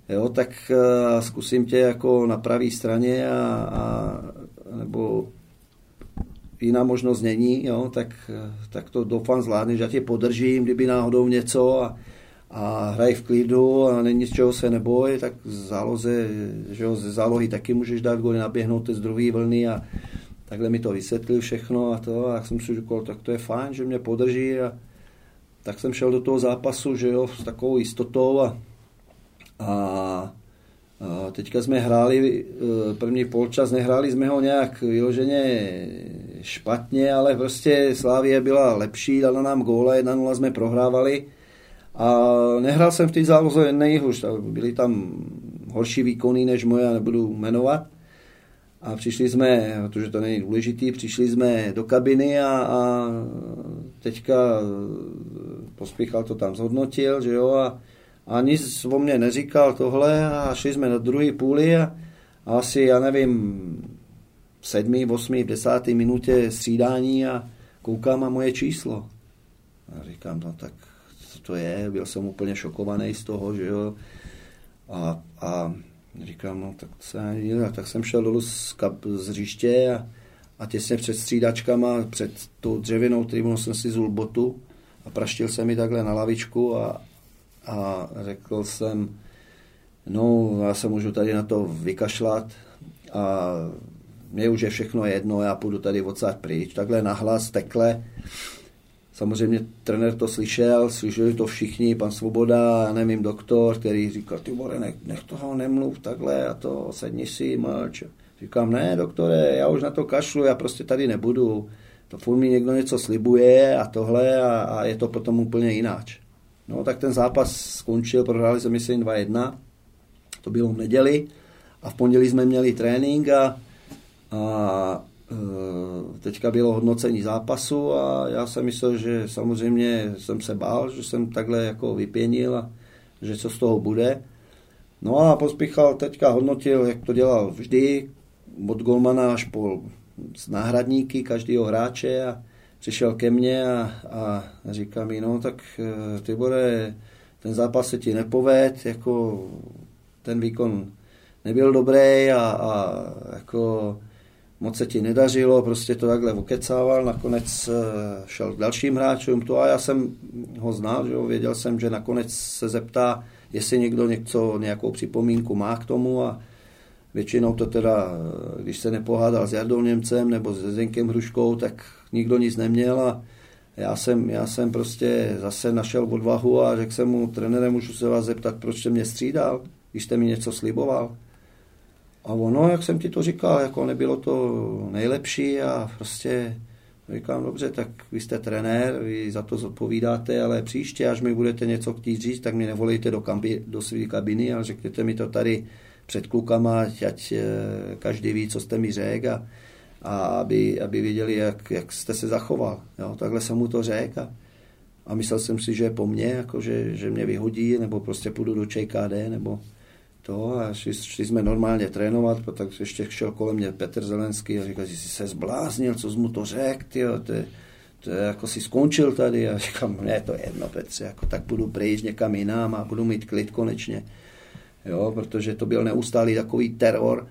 Speaker 2: Jo, tak uh, zkusím tě jako na pravé straně a, a nebo jiná možnost není, jo, tak, tak to doufám zvládneš, já tě podržím, kdyby náhodou něco a, a hraj v klidu a není z čeho se neboj, tak záloze, že jo, ze zálohy taky můžeš dát goly, naběhnout z druhé vlny a takhle mi to vysvětlil všechno a to a jsem si říkal, tak to je fajn, že mě podrží a tak jsem šel do toho zápasu, že jo, s takovou jistotou a, a, a teďka jsme hráli, e, první polčas, nehráli jsme ho nějak vyloženě špatně, ale prostě Slávie byla lepší, dala nám góle, 1-0 jsme prohrávali a nehrál jsem v té záloze nejhůř, byly tam horší výkony než moje, nebudu jmenovat. A přišli jsme, protože to není důležitý, přišli jsme do kabiny a, a teďka pospíchal to tam zhodnotil, že jo, a, a nic o mě neříkal tohle a šli jsme do druhé půly a, a asi, já nevím, v sedmý, osmý, v desátý minutě střídání a koukám a moje číslo. A říkám, no tak co to je, byl jsem úplně šokovaný z toho, že jo. A, a Říkám, no tak se nedíle. Tak jsem šel dolů z, kap, z hřiště a, a těsně před střídačkama, před tou dřevěnou tribunou jsem si zul botu a praštil jsem mi takhle na lavičku a, a řekl jsem, no já se můžu tady na to vykašlat a mě už je všechno jedno, já půjdu tady odsaď pryč. Takhle nahlas, tekle Samozřejmě trenér to slyšel, slyšeli to všichni, pan Svoboda, já nevím, doktor, který říkal, ty more, nech, nech toho nemluv takhle a to, sedni si, mlč. Říkám, ne, doktore, já už na to kašlu, já prostě tady nebudu. To furt mi někdo něco slibuje a tohle a, a je to potom úplně jináč. No tak ten zápas skončil, prohráli jsme myslím 2-1 to bylo v neděli, a v pondělí jsme měli trénink a, a teďka bylo hodnocení zápasu a já jsem myslel, že samozřejmě jsem se bál, že jsem takhle jako vypěnil a že co z toho bude. No a Pospichal teďka hodnotil, jak to dělal vždy, od golmana až po náhradníky každého hráče a přišel ke mně a, a říká mi, no tak e, ty bude, ten zápas se ti nepoved, jako ten výkon nebyl dobrý a, a jako moc se ti nedařilo, prostě to takhle okecával, nakonec e, šel k dalším hráčům to a já jsem ho znal, že věděl jsem, že nakonec se zeptá, jestli někdo něco, nějakou připomínku má k tomu a většinou to teda, když se nepohádal s Jardou Němcem nebo s Zdenkem Hruškou, tak nikdo nic neměl a já jsem, já jsem prostě zase našel odvahu a řekl jsem mu, trenére, můžu se vás zeptat, proč jste mě střídal, když jste mi něco sliboval. A ono, jak jsem ti to říkal, jako nebylo to nejlepší a prostě říkám, dobře, tak vy jste trenér, vy za to zodpovídáte, ale příště, až mi budete něco chtít říct, tak mi nevolejte do, kambi, do své kabiny a řekněte mi to tady před klukama, ať eh, každý ví, co jste mi řekl a, a aby, aby věděli, jak, jak jste se zachoval. Jo, takhle jsem mu to řekl a, a myslel jsem si, že je po mně, jako že, že mě vyhodí, nebo prostě půjdu do ČKD, nebo to a šli, šli jsme normálně trénovat, tak ještě šel kolem mě Petr Zelenský a říkal, že jsi se zbláznil, co jsi mu to řekl, tyjo, to, to je, jako si skončil tady. A říkám, ne, to je jedno, Petře, jako tak budu pryč někam jinam a budu mít klid konečně, jo, protože to byl neustálý takový teror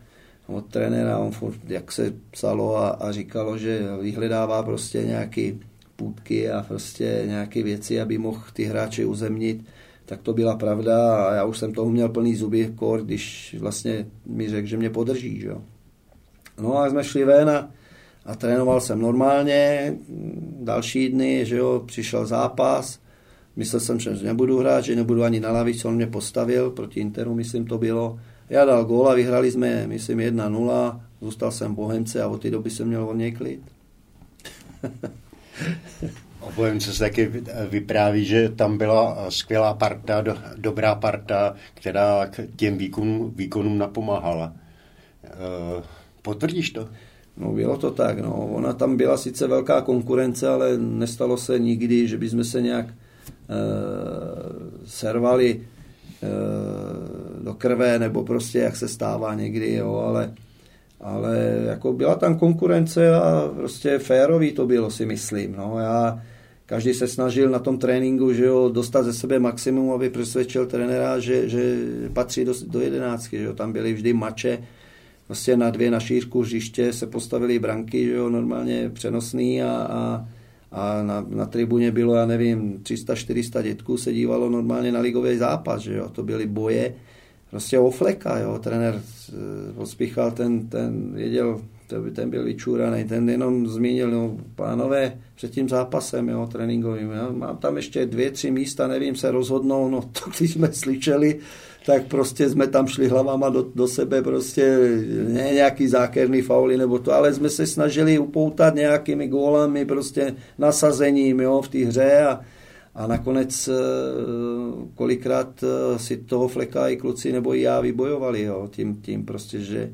Speaker 2: od trenéra, on furt, jak se psalo a, a říkalo, že vyhledává prostě nějaký půdky a prostě nějaké věci, aby mohl ty hráče uzemnit, tak to byla pravda a já už jsem toho měl plný zuby, kor, když vlastně mi řekl, že mě podrží. Že? No a jsme šli ven a, a trénoval jsem normálně, další dny, že jo, přišel zápas, myslel jsem, že nebudu hrát, že nebudu ani na lavici, on mě postavil, proti Interu, myslím, to bylo. Já dal gól a vyhrali jsme, myslím, 1-0, zůstal jsem Bohemce a od té doby jsem měl od něj klid.
Speaker 1: O se taky vypráví, že tam byla skvělá parta, do, dobrá parta, která k těm výkonům, výkonům napomáhala. E, potvrdíš to?
Speaker 2: No bylo to tak, no. Ona tam byla sice velká konkurence, ale nestalo se nikdy, že bychom se nějak e, servali e, do krve, nebo prostě jak se stává někdy, jo, ale ale jako byla tam konkurence a prostě férový to bylo, si myslím. No, já, každý se snažil na tom tréninku že jo, dostat ze sebe maximum, aby přesvědčil trenéra, že, že patří do, do jedenáctky. Že jo. Tam byly vždy mače, vlastně na dvě na šířku hřiště se postavili branky, že jo, normálně přenosný a, a, a na, na tribuně bylo, já nevím, 300-400 dětků se dívalo normálně na ligový zápas, že jo, to byly boje, prostě ofleka, jo, trenér eh, pospíchal, ten, ten věděl, ten byl vyčúraný, ten jenom zmínil, no, pánové, před tím zápasem, jo, tréninkovým, jo, mám tam ještě dvě, tři místa, nevím, se rozhodnou, no to když jsme slyšeli, tak prostě jsme tam šli hlavama do, do sebe, prostě ne nějaký zákerný fauly nebo to, ale jsme se snažili upoutat nějakými gólami, prostě nasazením, jo, v té hře a, a nakonec eh, kolikrát eh, si toho fleka i kluci nebo i já vybojovali, jo, tím, tím prostě, že,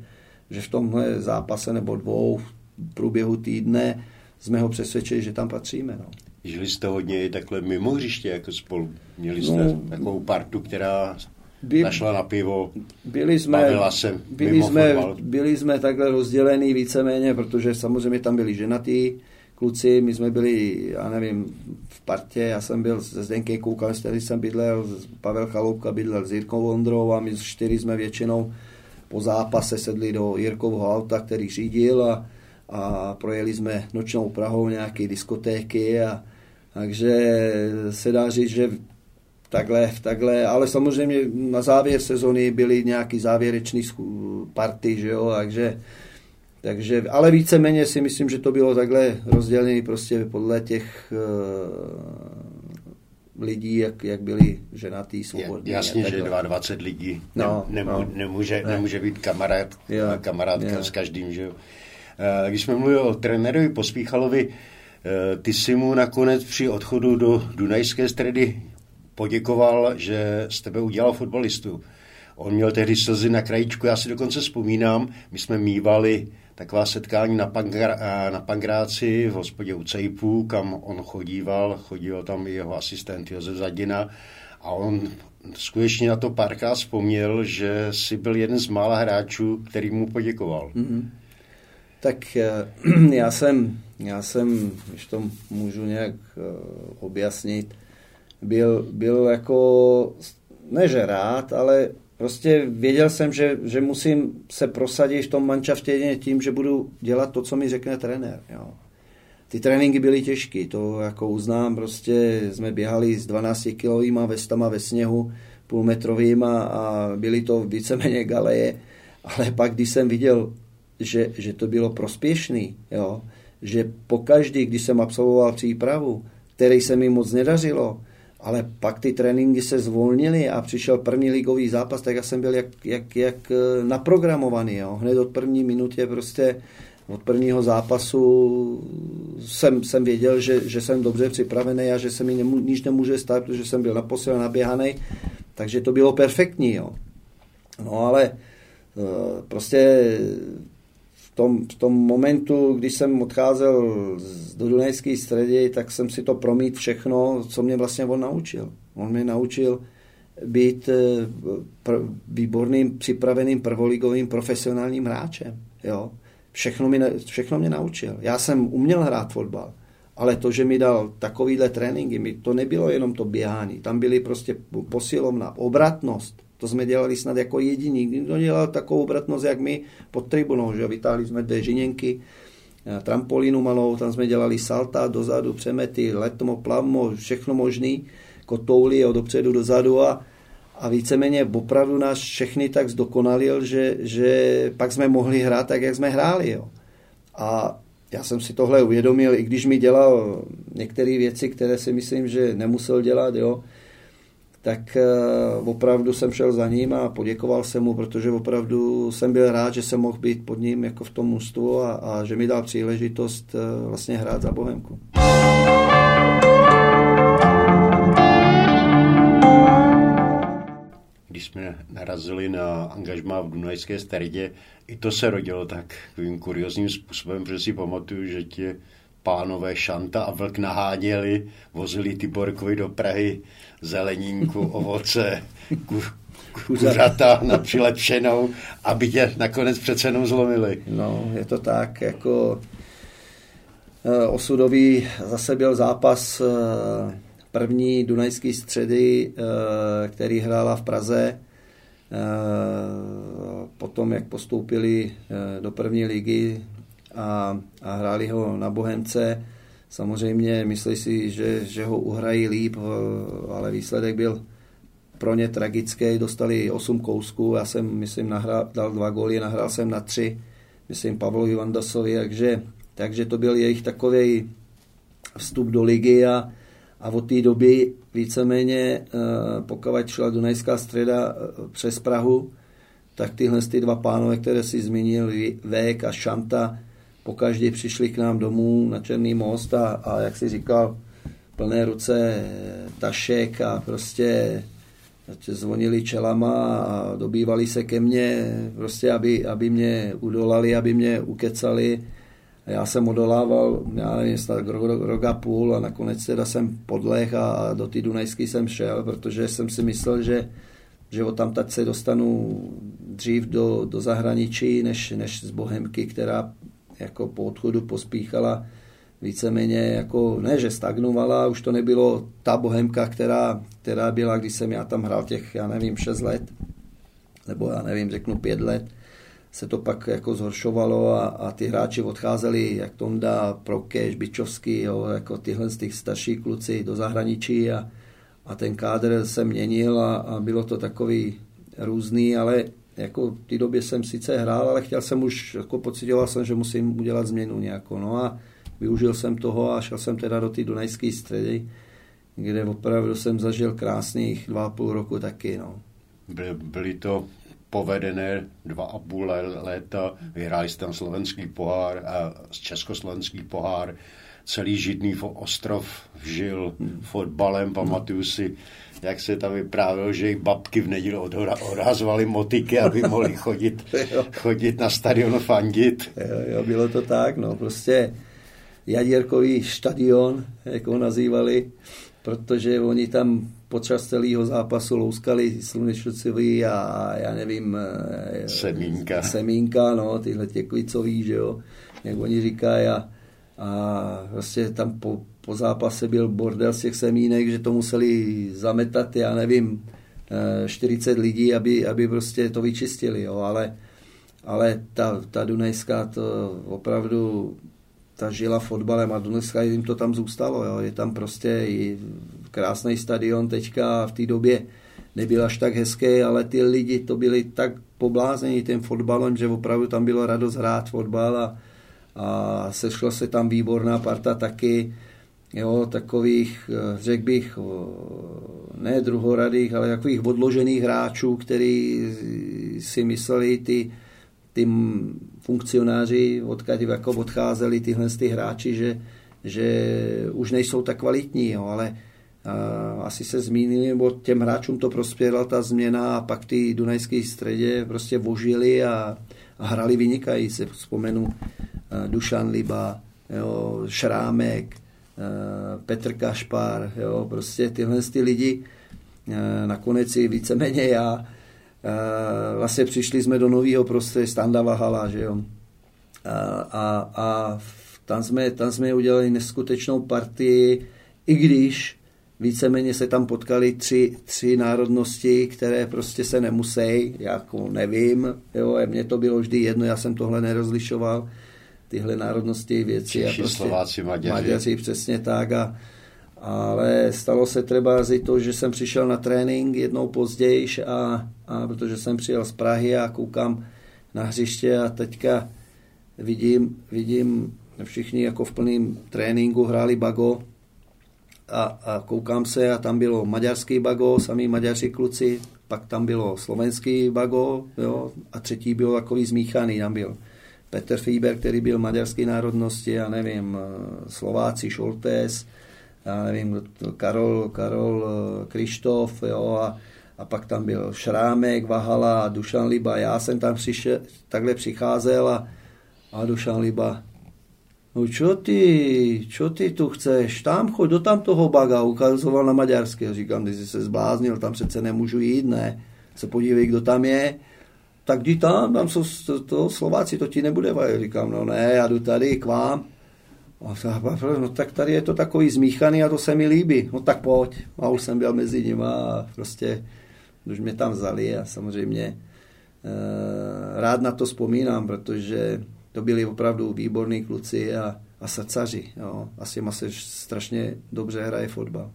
Speaker 2: že v tomhle zápase nebo dvou v průběhu týdne jsme ho přesvědčili, že tam patříme. No.
Speaker 1: Žili jste hodně i takhle mimo hřiště jako spolu. Měli jste no, takovou partu, která by, našla na pivo,
Speaker 2: byli jsme, se byli jsme, byli jsme takhle rozdělení víceméně, protože samozřejmě tam byli ženatí, kluci, my jsme byli, já nevím, v partě, já jsem byl se Zdenkem Koukal, který jsem bydlel, Pavel Chaloupka bydlel s Jirkou Vondrou a my čtyři jsme většinou po zápase sedli do Jirkovho auta, který řídil a, a projeli jsme nočnou Prahou nějaké diskotéky a takže se dá říct, že takhle, takhle, ale samozřejmě na závěr sezony byly nějaký závěrečný party, že jo, takže takže, ale víceméně si myslím, že to bylo takhle rozdělené prostě podle těch uh, lidí, jak, jak byli ženatý, svobodní.
Speaker 1: Jasně, že 22 lidí no, nemů, no, nemůže, ne. nemůže být kamarád, jo, kamarádka jo. s každým, že. Uh, když jsme mluvili o trenérovi Pospíchalovi, uh, ty si mu nakonec při odchodu do Dunajské stredy poděkoval, že z tebe udělal fotbalistu. On měl tehdy slzy na krajičku, já si dokonce vzpomínám, my jsme mývali taková setkání na, Pangra, na Pangráci v hospodě u Cejpů, kam on chodíval, chodil tam i jeho asistent Josef Zadina a on skutečně na to párkrát vzpomněl, že si byl jeden z mála hráčů, který mu poděkoval. Mm-hmm.
Speaker 2: Tak eh, já jsem, já jsem, když to můžu nějak eh, objasnit, byl, byl jako, ne že rád, ale prostě věděl jsem, že, že musím se prosadit v tom mančaftě tím, že budu dělat to, co mi řekne trenér. Jo. Ty tréninky byly těžké, to jako uznám, prostě jsme běhali s 12 kilovýma vestama ve sněhu, půlmetrovýma a byly to víceméně galeje, ale pak, když jsem viděl, že, že to bylo prospěšný, jo, že pokaždý, když jsem absolvoval přípravu, který se mi moc nedařilo, ale pak ty tréninky se zvolnily a přišel první ligový zápas, tak já jsem byl jak, jak, jak eh, naprogramovaný. Jo. Hned od první minutě prostě od prvního zápasu jsem, jsem věděl, že, že jsem dobře připravený a že se mi nemů, nic nemůže stát, protože jsem byl naposled naběhaný, takže to bylo perfektní. Jo. No ale eh, prostě tom, v tom momentu, když jsem odcházel do Dunajské středy, tak jsem si to promít všechno, co mě vlastně on naučil. On mě naučil být eh, pr- výborným, připraveným prvoligovým profesionálním hráčem. Jo? Všechno, mi, všechno mě naučil. Já jsem uměl hrát fotbal, ale to, že mi dal takovýhle tréninky, mi to nebylo jenom to běhání. Tam byly prostě posilovna, obratnost, to jsme dělali snad jako jediní. Nikdo dělal takovou obratnost, jak my pod tribunou, že vytáhli jsme dvě žiněnky, eh, trampolínu malou, tam jsme dělali salta dozadu, přemety, letmo, plavmo, všechno možný, kotouly od dopředu dozadu a, a víceméně opravdu nás všechny tak zdokonalil, že, že pak jsme mohli hrát tak, jak jsme hráli. Jo. A já jsem si tohle uvědomil, i když mi dělal některé věci, které si myslím, že nemusel dělat, jo, tak eh, opravdu jsem šel za ním a poděkoval jsem mu, protože opravdu jsem byl rád, že jsem mohl být pod ním jako v tom mužstvu a, a že mi dal příležitost eh, vlastně hrát za Bohemku.
Speaker 1: Když jsme narazili na angažmá v Dunajské středě, i to se rodilo takovým kuriozním způsobem, protože si pamatuju, že tě pánové Šanta a Vlk naháněli, vozili Tiborkovi do Prahy zelenínku, ovoce, ku, kuřata na přilepšenou, aby tě nakonec přece jenom zlomili.
Speaker 2: No, je to tak, jako eh, osudový zase byl zápas eh, první Dunajské středy, eh, který hrála v Praze. Potom, jak postoupili do první ligy, a, a hráli ho na Bohemce. Samozřejmě myslí si, že, že ho uhrají líp, ale výsledek byl pro ně tragický. Dostali 8 kousků, já jsem, myslím, nahrál, dal dva góly, nahrál jsem na tři, myslím, Pavlovi Vandasovi, takže, takže to byl jejich takový vstup do ligy a, a od té doby víceméně, eh, pokud šla Dunajská středa eh, přes Prahu, tak tyhle ty dva pánové, které si zmínil, Vék a Šanta, pokaždé přišli k nám domů na Černý most a, a jak si říkal, plné ruce tašek a prostě zvonili čelama a dobývali se ke mně, prostě aby, aby mě udolali, aby mě ukecali. A já jsem odolával, já nevím, snad rok, rok a půl a nakonec teda jsem podlech a do té Dunajské jsem šel, protože jsem si myslel, že, že o tam se dostanu dřív do, do zahraničí, než, než z Bohemky, která jako po odchodu pospíchala víceméně jako, ne, že stagnovala, už to nebylo ta bohemka, která, která byla, když jsem já tam hrál těch, já nevím, 6 let, nebo já nevím, řeknu 5 let, se to pak jako zhoršovalo a, a ty hráči odcházeli, jak Tonda, Prokeš, Bičovský, jo, jako tyhle z těch starší kluci do zahraničí a, a ten kádr se měnil a, a bylo to takový různý, ale jako v té době jsem sice hrál, ale chtěl jsem už, jako pocitoval jsem, že musím udělat změnu nějakou. No a využil jsem toho a šel jsem teda do té Dunajské středy, kde opravdu jsem zažil krásných dva a půl roku taky. No.
Speaker 1: Byly, byly to povedené dva a půl léta, vyhráli jste tam slovenský pohár a československý pohár, celý Židný ostrov žil fotbalem. Pamatuju si, jak se tam vyprávěl, že i babky v neděli odhazovaly motiky, aby mohli chodit, chodit na stadion fandit.
Speaker 2: Jo, jo, bylo to tak, no prostě Jaděrkový stadion, jak ho nazývali, protože oni tam počas celého zápasu louskali slunečnicový a já nevím...
Speaker 1: Eh, semínka.
Speaker 2: Semínka, no, tyhle těkvicový, že jo, jak oni říkají a, a vlastně tam po, po zápase byl bordel z těch semínek, že to museli zametat, já nevím, 40 eh, lidí, aby, aby prostě to vyčistili, jo, ale, ale ta, ta Dunajská to opravdu ta žila fotbalem a dneska jim to tam zůstalo. Jo. Je tam prostě i krásný stadion teďka v té době nebyl až tak hezký, ale ty lidi to byli tak poblázení tím fotbalem, že opravdu tam bylo radost hrát fotbal a, a sešla se tam výborná parta taky, jo, takových, eh, řekl bych, ne druhoradých, ale takových odložených hráčů, který si mysleli ty, ty funkcionáři, odkud jako odcházeli tyhle ty hráči, že, že už nejsou tak kvalitní, jo, ale a, asi se zmínili, nebo těm hráčům to prospěla ta změna a pak ty Dunajské středě prostě vožili a, a hrali vynikají. Se vzpomenu Dušan Liba, jo, Šrámek, Petr Kašpar, jo, prostě tyhle ty lidi, nakonec i víceméně já, vlastně přišli jsme do nového prostředí, Standa Vahala, že jo. A, a, a tam, jsme, tam jsme udělali neskutečnou partii, i když víceméně se tam potkali tři, tři národnosti, které prostě se nemusí, jako nevím, jo, mně to bylo vždy jedno, já jsem tohle nerozlišoval, tyhle národnosti věci.
Speaker 1: Češi, a prostě Slováci, Maďaři.
Speaker 2: Maďaři, přesně tak a ale stalo se třeba i to, že jsem přišel na trénink jednou později, a, a protože jsem přijel z Prahy a koukám na hřiště a teďka vidím, vidím všichni jako v plném tréninku hráli bago a, a koukám se a tam bylo maďarský bago, sami maďaři kluci, pak tam bylo slovenský bago jo, a třetí bylo takový zmíchaný, tam byl Petr Fíber, který byl maďarské národnosti, já nevím, Slováci, Šoltés, já nevím, Karol, Karol eh, Krištof, jo, a, a pak tam byl Šrámek, Vahala, Dušan Liba. Já jsem tam přišel, takhle přicházel a, a Dušan Liba, no čo ty, čo ty tu chceš, tam choď do tam toho baga, ukazoval na maďarské. Říkám, ty jsi se zbláznil, tam přece nemůžu jít, ne, se podívej, kdo tam je. Tak jdi tam, tam jsou to, to Slováci, to ti nebude vajit. Říkám, no ne, já jdu tady k vám no tak tady je to takový zmíchaný a to se mi líbí. No tak pojď. A už jsem byl mezi nimi a prostě už mě tam vzali a samozřejmě e, rád na to vzpomínám, protože to byli opravdu výborní kluci a, a srdcaři. Jo. A s těma se strašně dobře hraje fotbal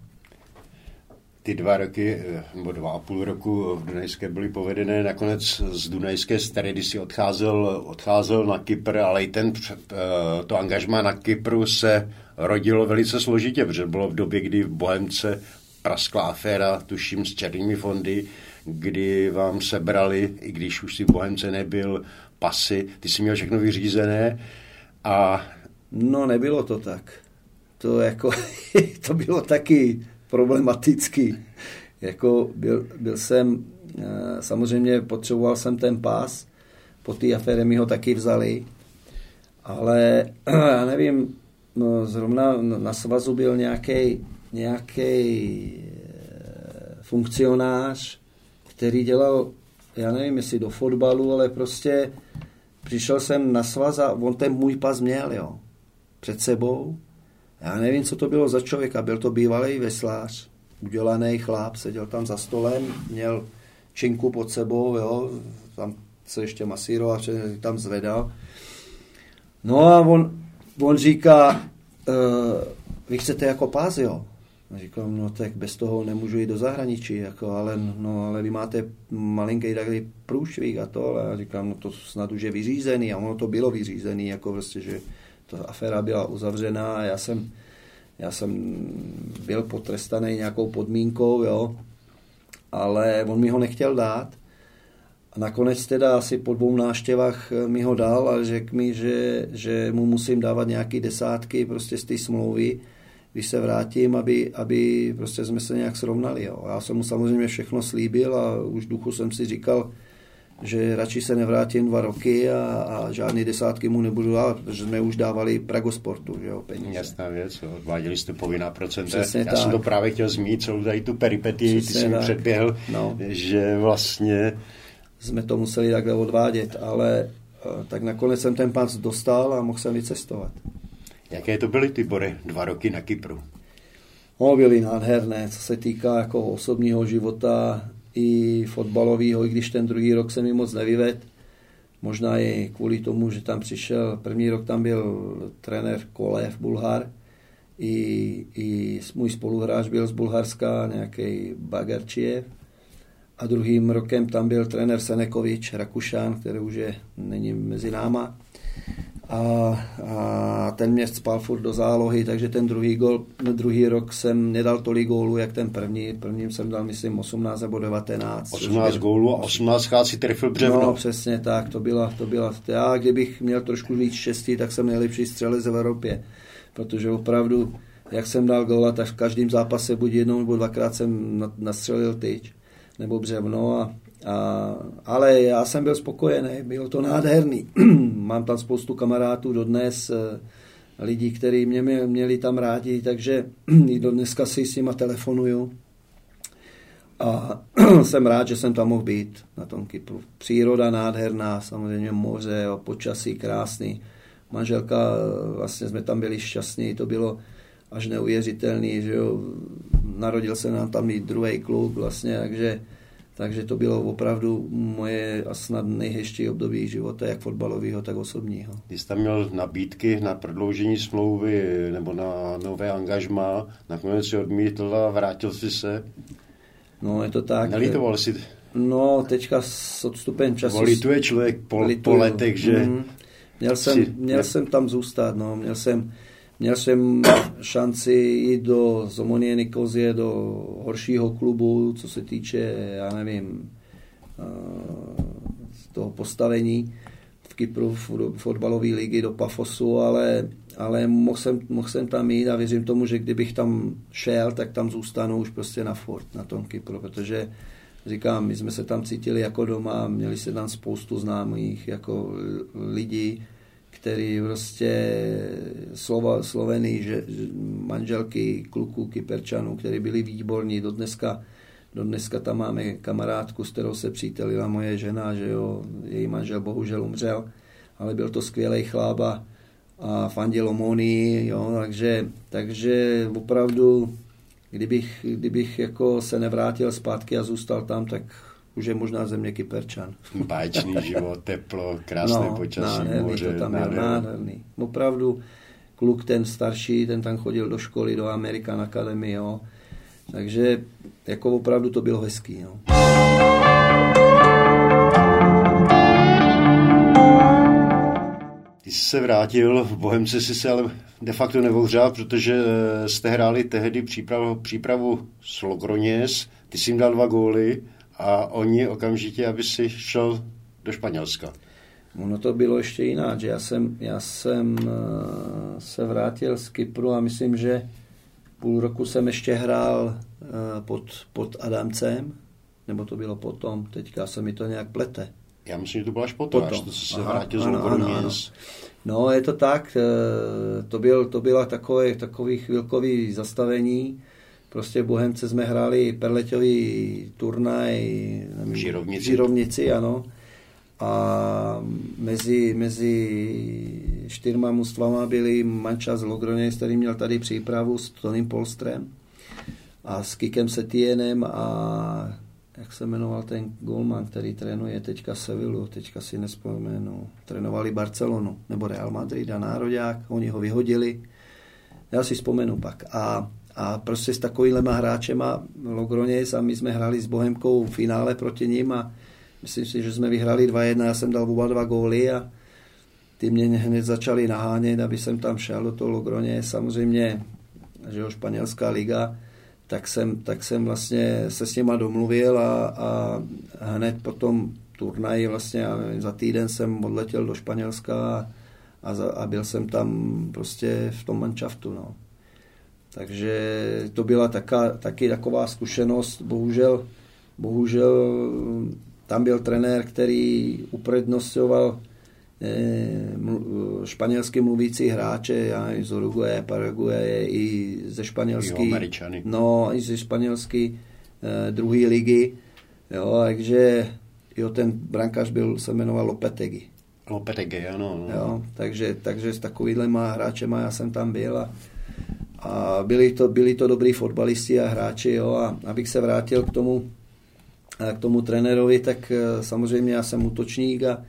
Speaker 1: ty dva roky, eh, nebo dva a půl roku v Dunajské byly povedené. Nakonec z Dunajské stredy, kdy si odcházel, odcházel na Kypr, ale i ten, eh, to angažma na Kypru se rodilo velice složitě, protože bylo v době, kdy v Bohemce praskla aféra, tuším, s černými fondy, kdy vám sebrali, i když už si v Bohemce nebyl, pasy, ty jsi měl všechno vyřízené a...
Speaker 2: No, nebylo to tak. To jako, to bylo taky problematický. Jako byl, byl jsem, eh, samozřejmě potřeboval jsem ten pás, po té aféře mi ho taky vzali, ale já nevím, no, zrovna na svazu byl nějaký nějaký eh, funkcionář, který dělal, já nevím, jestli do fotbalu, ale prostě přišel jsem na svaz a on ten můj pas měl, jo, před sebou já nevím, co to bylo za člověka, byl to bývalý veslář, udělaný chlap, seděl tam za stolem, měl činku pod sebou, jo, tam se ještě masíroval, tam zvedal. No a on, on říká, e, vy chcete jako pás, jo? A říkám, no tak bez toho nemůžu jít do zahraničí, jako, ale, no, ale vy máte malinký takový průšvih a to, ale já říkám, no to snad už je vyřízený a ono to bylo vyřízený, jako prostě, že ta aféra byla uzavřená já jsem, já jsem byl potrestaný nějakou podmínkou, jo, ale on mi ho nechtěl dát A nakonec teda asi po dvou náštěvách mi ho dal a řekl mi, že, že mu musím dávat nějaké desátky prostě z té smlouvy, když se vrátím, aby, aby prostě jsme se nějak srovnali. Jo. Já jsem mu samozřejmě všechno slíbil a už duchu jsem si říkal, že radši se nevrátím dva roky a, a žádný desátky mu nebudu dát, protože jsme už dávali Pragosportu, že jo, peníze.
Speaker 1: Jasná věc, odváděli jste povinná procenta. Přesně Já tak. jsem to právě chtěl zmínit, celou tady tu peripetii, ty jsi mi předběhl, no. že vlastně...
Speaker 2: Jsme to museli takhle odvádět, ale eh, tak nakonec jsem ten pán dostal a mohl jsem vycestovat.
Speaker 1: Jaké to byly ty bory dva roky na Kypru?
Speaker 2: No, byly nádherné, co se týká jako osobního života i fotbalového, i když ten druhý rok se mi moc nevyved. Možná i kvůli tomu, že tam přišel, první rok tam byl trenér Kolev, Bulhar, i, i můj spoluhráč byl z Bulharska, nějaký Bagarčiev. A druhým rokem tam byl trenér Senekovič, Rakušan, který už je, není mezi náma a, a ten mě spal furt do zálohy, takže ten druhý, gol, druhý rok jsem nedal tolik gólů, jak ten první. Prvním jsem dal, myslím, 18 nebo 19.
Speaker 1: 18 gólů a 18 si trefil břevno.
Speaker 2: No, přesně tak, to byla, to byla. Já, kdybych měl trošku víc štěstí, tak jsem nejlepší střelec v Evropě, protože opravdu, jak jsem dal góla, tak v každém zápase buď jednou nebo dvakrát jsem nastřelil tyč nebo břevno a a, ale já jsem byl spokojený, bylo to nádherný. Mám tam spoustu kamarádů dodnes, eh, lidí, kteří mě měli tam rádi, takže i do dneska si s nima telefonuju. A jsem rád, že jsem tam mohl být na tom Kypru. Příroda nádherná, samozřejmě moře, jo, počasí krásný. Manželka, eh, vlastně jsme tam byli šťastní, to bylo až neuvěřitelný, že jo. Narodil se nám tam i druhý kluk vlastně, takže takže to bylo opravdu moje a snad nejhezčí období života, jak fotbalového, tak osobního.
Speaker 1: Ty jsi tam měl nabídky na prodloužení smlouvy nebo na nové angažma, nakonec si odmítl a vrátil jsi se.
Speaker 2: No, je to tak.
Speaker 1: Nelítoval jsi?
Speaker 2: No, teďka s odstupem času...
Speaker 1: Lituje člověk po, po letech, že... Mm,
Speaker 2: měl jsem, měl jsem tam zůstat, no, měl jsem Měl jsem šanci jít do Zomonie Nikozie, do horšího klubu, co se týče, já nevím, eh, toho postavení v Kypru v fotbalové ligy do Pafosu, ale, ale mohl, jsem, mohl jsem tam jít a věřím tomu, že kdybych tam šel, tak tam zůstanu už prostě na fort, na tom Kypru, protože říkám, my jsme se tam cítili jako doma, měli se tam spoustu známých jako lidí, který prostě slova, slovený, že manželky kluků Kyperčanů, který byli výborní, do dneska, do dneska tam máme kamarádku, s kterou se přítelila moje žena, že jo, její manžel bohužel umřel, ale byl to skvělý chlába a fandil Omonii, jo, takže, takže opravdu, kdybych, kdybych jako se nevrátil zpátky a zůstal tam, tak už je možná země Kyperčan.
Speaker 1: Báječný život, teplo, krásné no, počasí,
Speaker 2: nádherný,
Speaker 1: moře.
Speaker 2: To tam nádherný. nádherný. Opravdu kluk ten starší, ten tam chodil do školy, do American Academy, jo. Takže jako opravdu to bylo hezký, jo.
Speaker 1: Ty jsi se vrátil, v Bohemce si se ale de facto nevohřál, protože jste hráli tehdy přípravu, přípravu s Logroněs, ty jsi jim dal dva góly a oni okamžitě, aby si šel do Španělska.
Speaker 2: Ono to bylo ještě jinak, že já jsem, já jsem eh, se vrátil z Kypru a myslím, že půl roku jsem ještě hrál eh, pod, pod Adamcem, nebo to bylo potom, teďka se mi to nějak plete.
Speaker 1: Já myslím, že to bylo až potom, potom. až to se Aha, vrátil ano, z ano, ano.
Speaker 2: No, je to tak, eh, to, byl, to byla takové, takový chvilkový zastavení, Prostě v Bohemce jsme hráli perleťový turnaj
Speaker 1: v Žirovnici.
Speaker 2: Žirovnici, ano. A mezi, mezi čtyřma mužstvama byli Manča z Logroně, který měl tady přípravu s Tonym Polstrem a s Kikem Setienem a jak se jmenoval ten golman, který trénuje teďka Sevillu, teďka si nespomenu, trénovali Barcelonu nebo Real Madrid a Národák, oni ho vyhodili, já si vzpomenu pak. A a prostě s takovýhlema hráčema Logroněs a my jsme hráli s Bohemkou v finále proti ním a myslím si, že jsme vyhrali 2-1, já jsem dal oba dva góly a ty mě hned začali nahánět, aby jsem tam šel do toho Logroně. Samozřejmě, že jo, španělská liga, tak jsem, tak jsem vlastně se s něma domluvil a, a hned potom turnaj vlastně a za týden jsem odletěl do Španělska a, za, a byl jsem tam prostě v tom manšaftu. No. Takže to byla taká, taky taková zkušenost. Bohužel, bohužel tam byl trenér, který uprednostňoval eh, španělsky mluvící hráče, já z Uruguaye, Paraguaye, i ze španělský, no, i ze španělský eh, druhé ligy, jo, takže jo, ten brankář byl, se jmenoval Lopetegi.
Speaker 1: Lopetegi, ano.
Speaker 2: No. Jo, takže, takže s takovýhlema hráčema já jsem tam byl a, a byli, to, byli to dobrý fotbalisti a hráči, jo, a abych se vrátil k tomu, k tomu trenérovi, tak eh, samozřejmě já jsem útočník a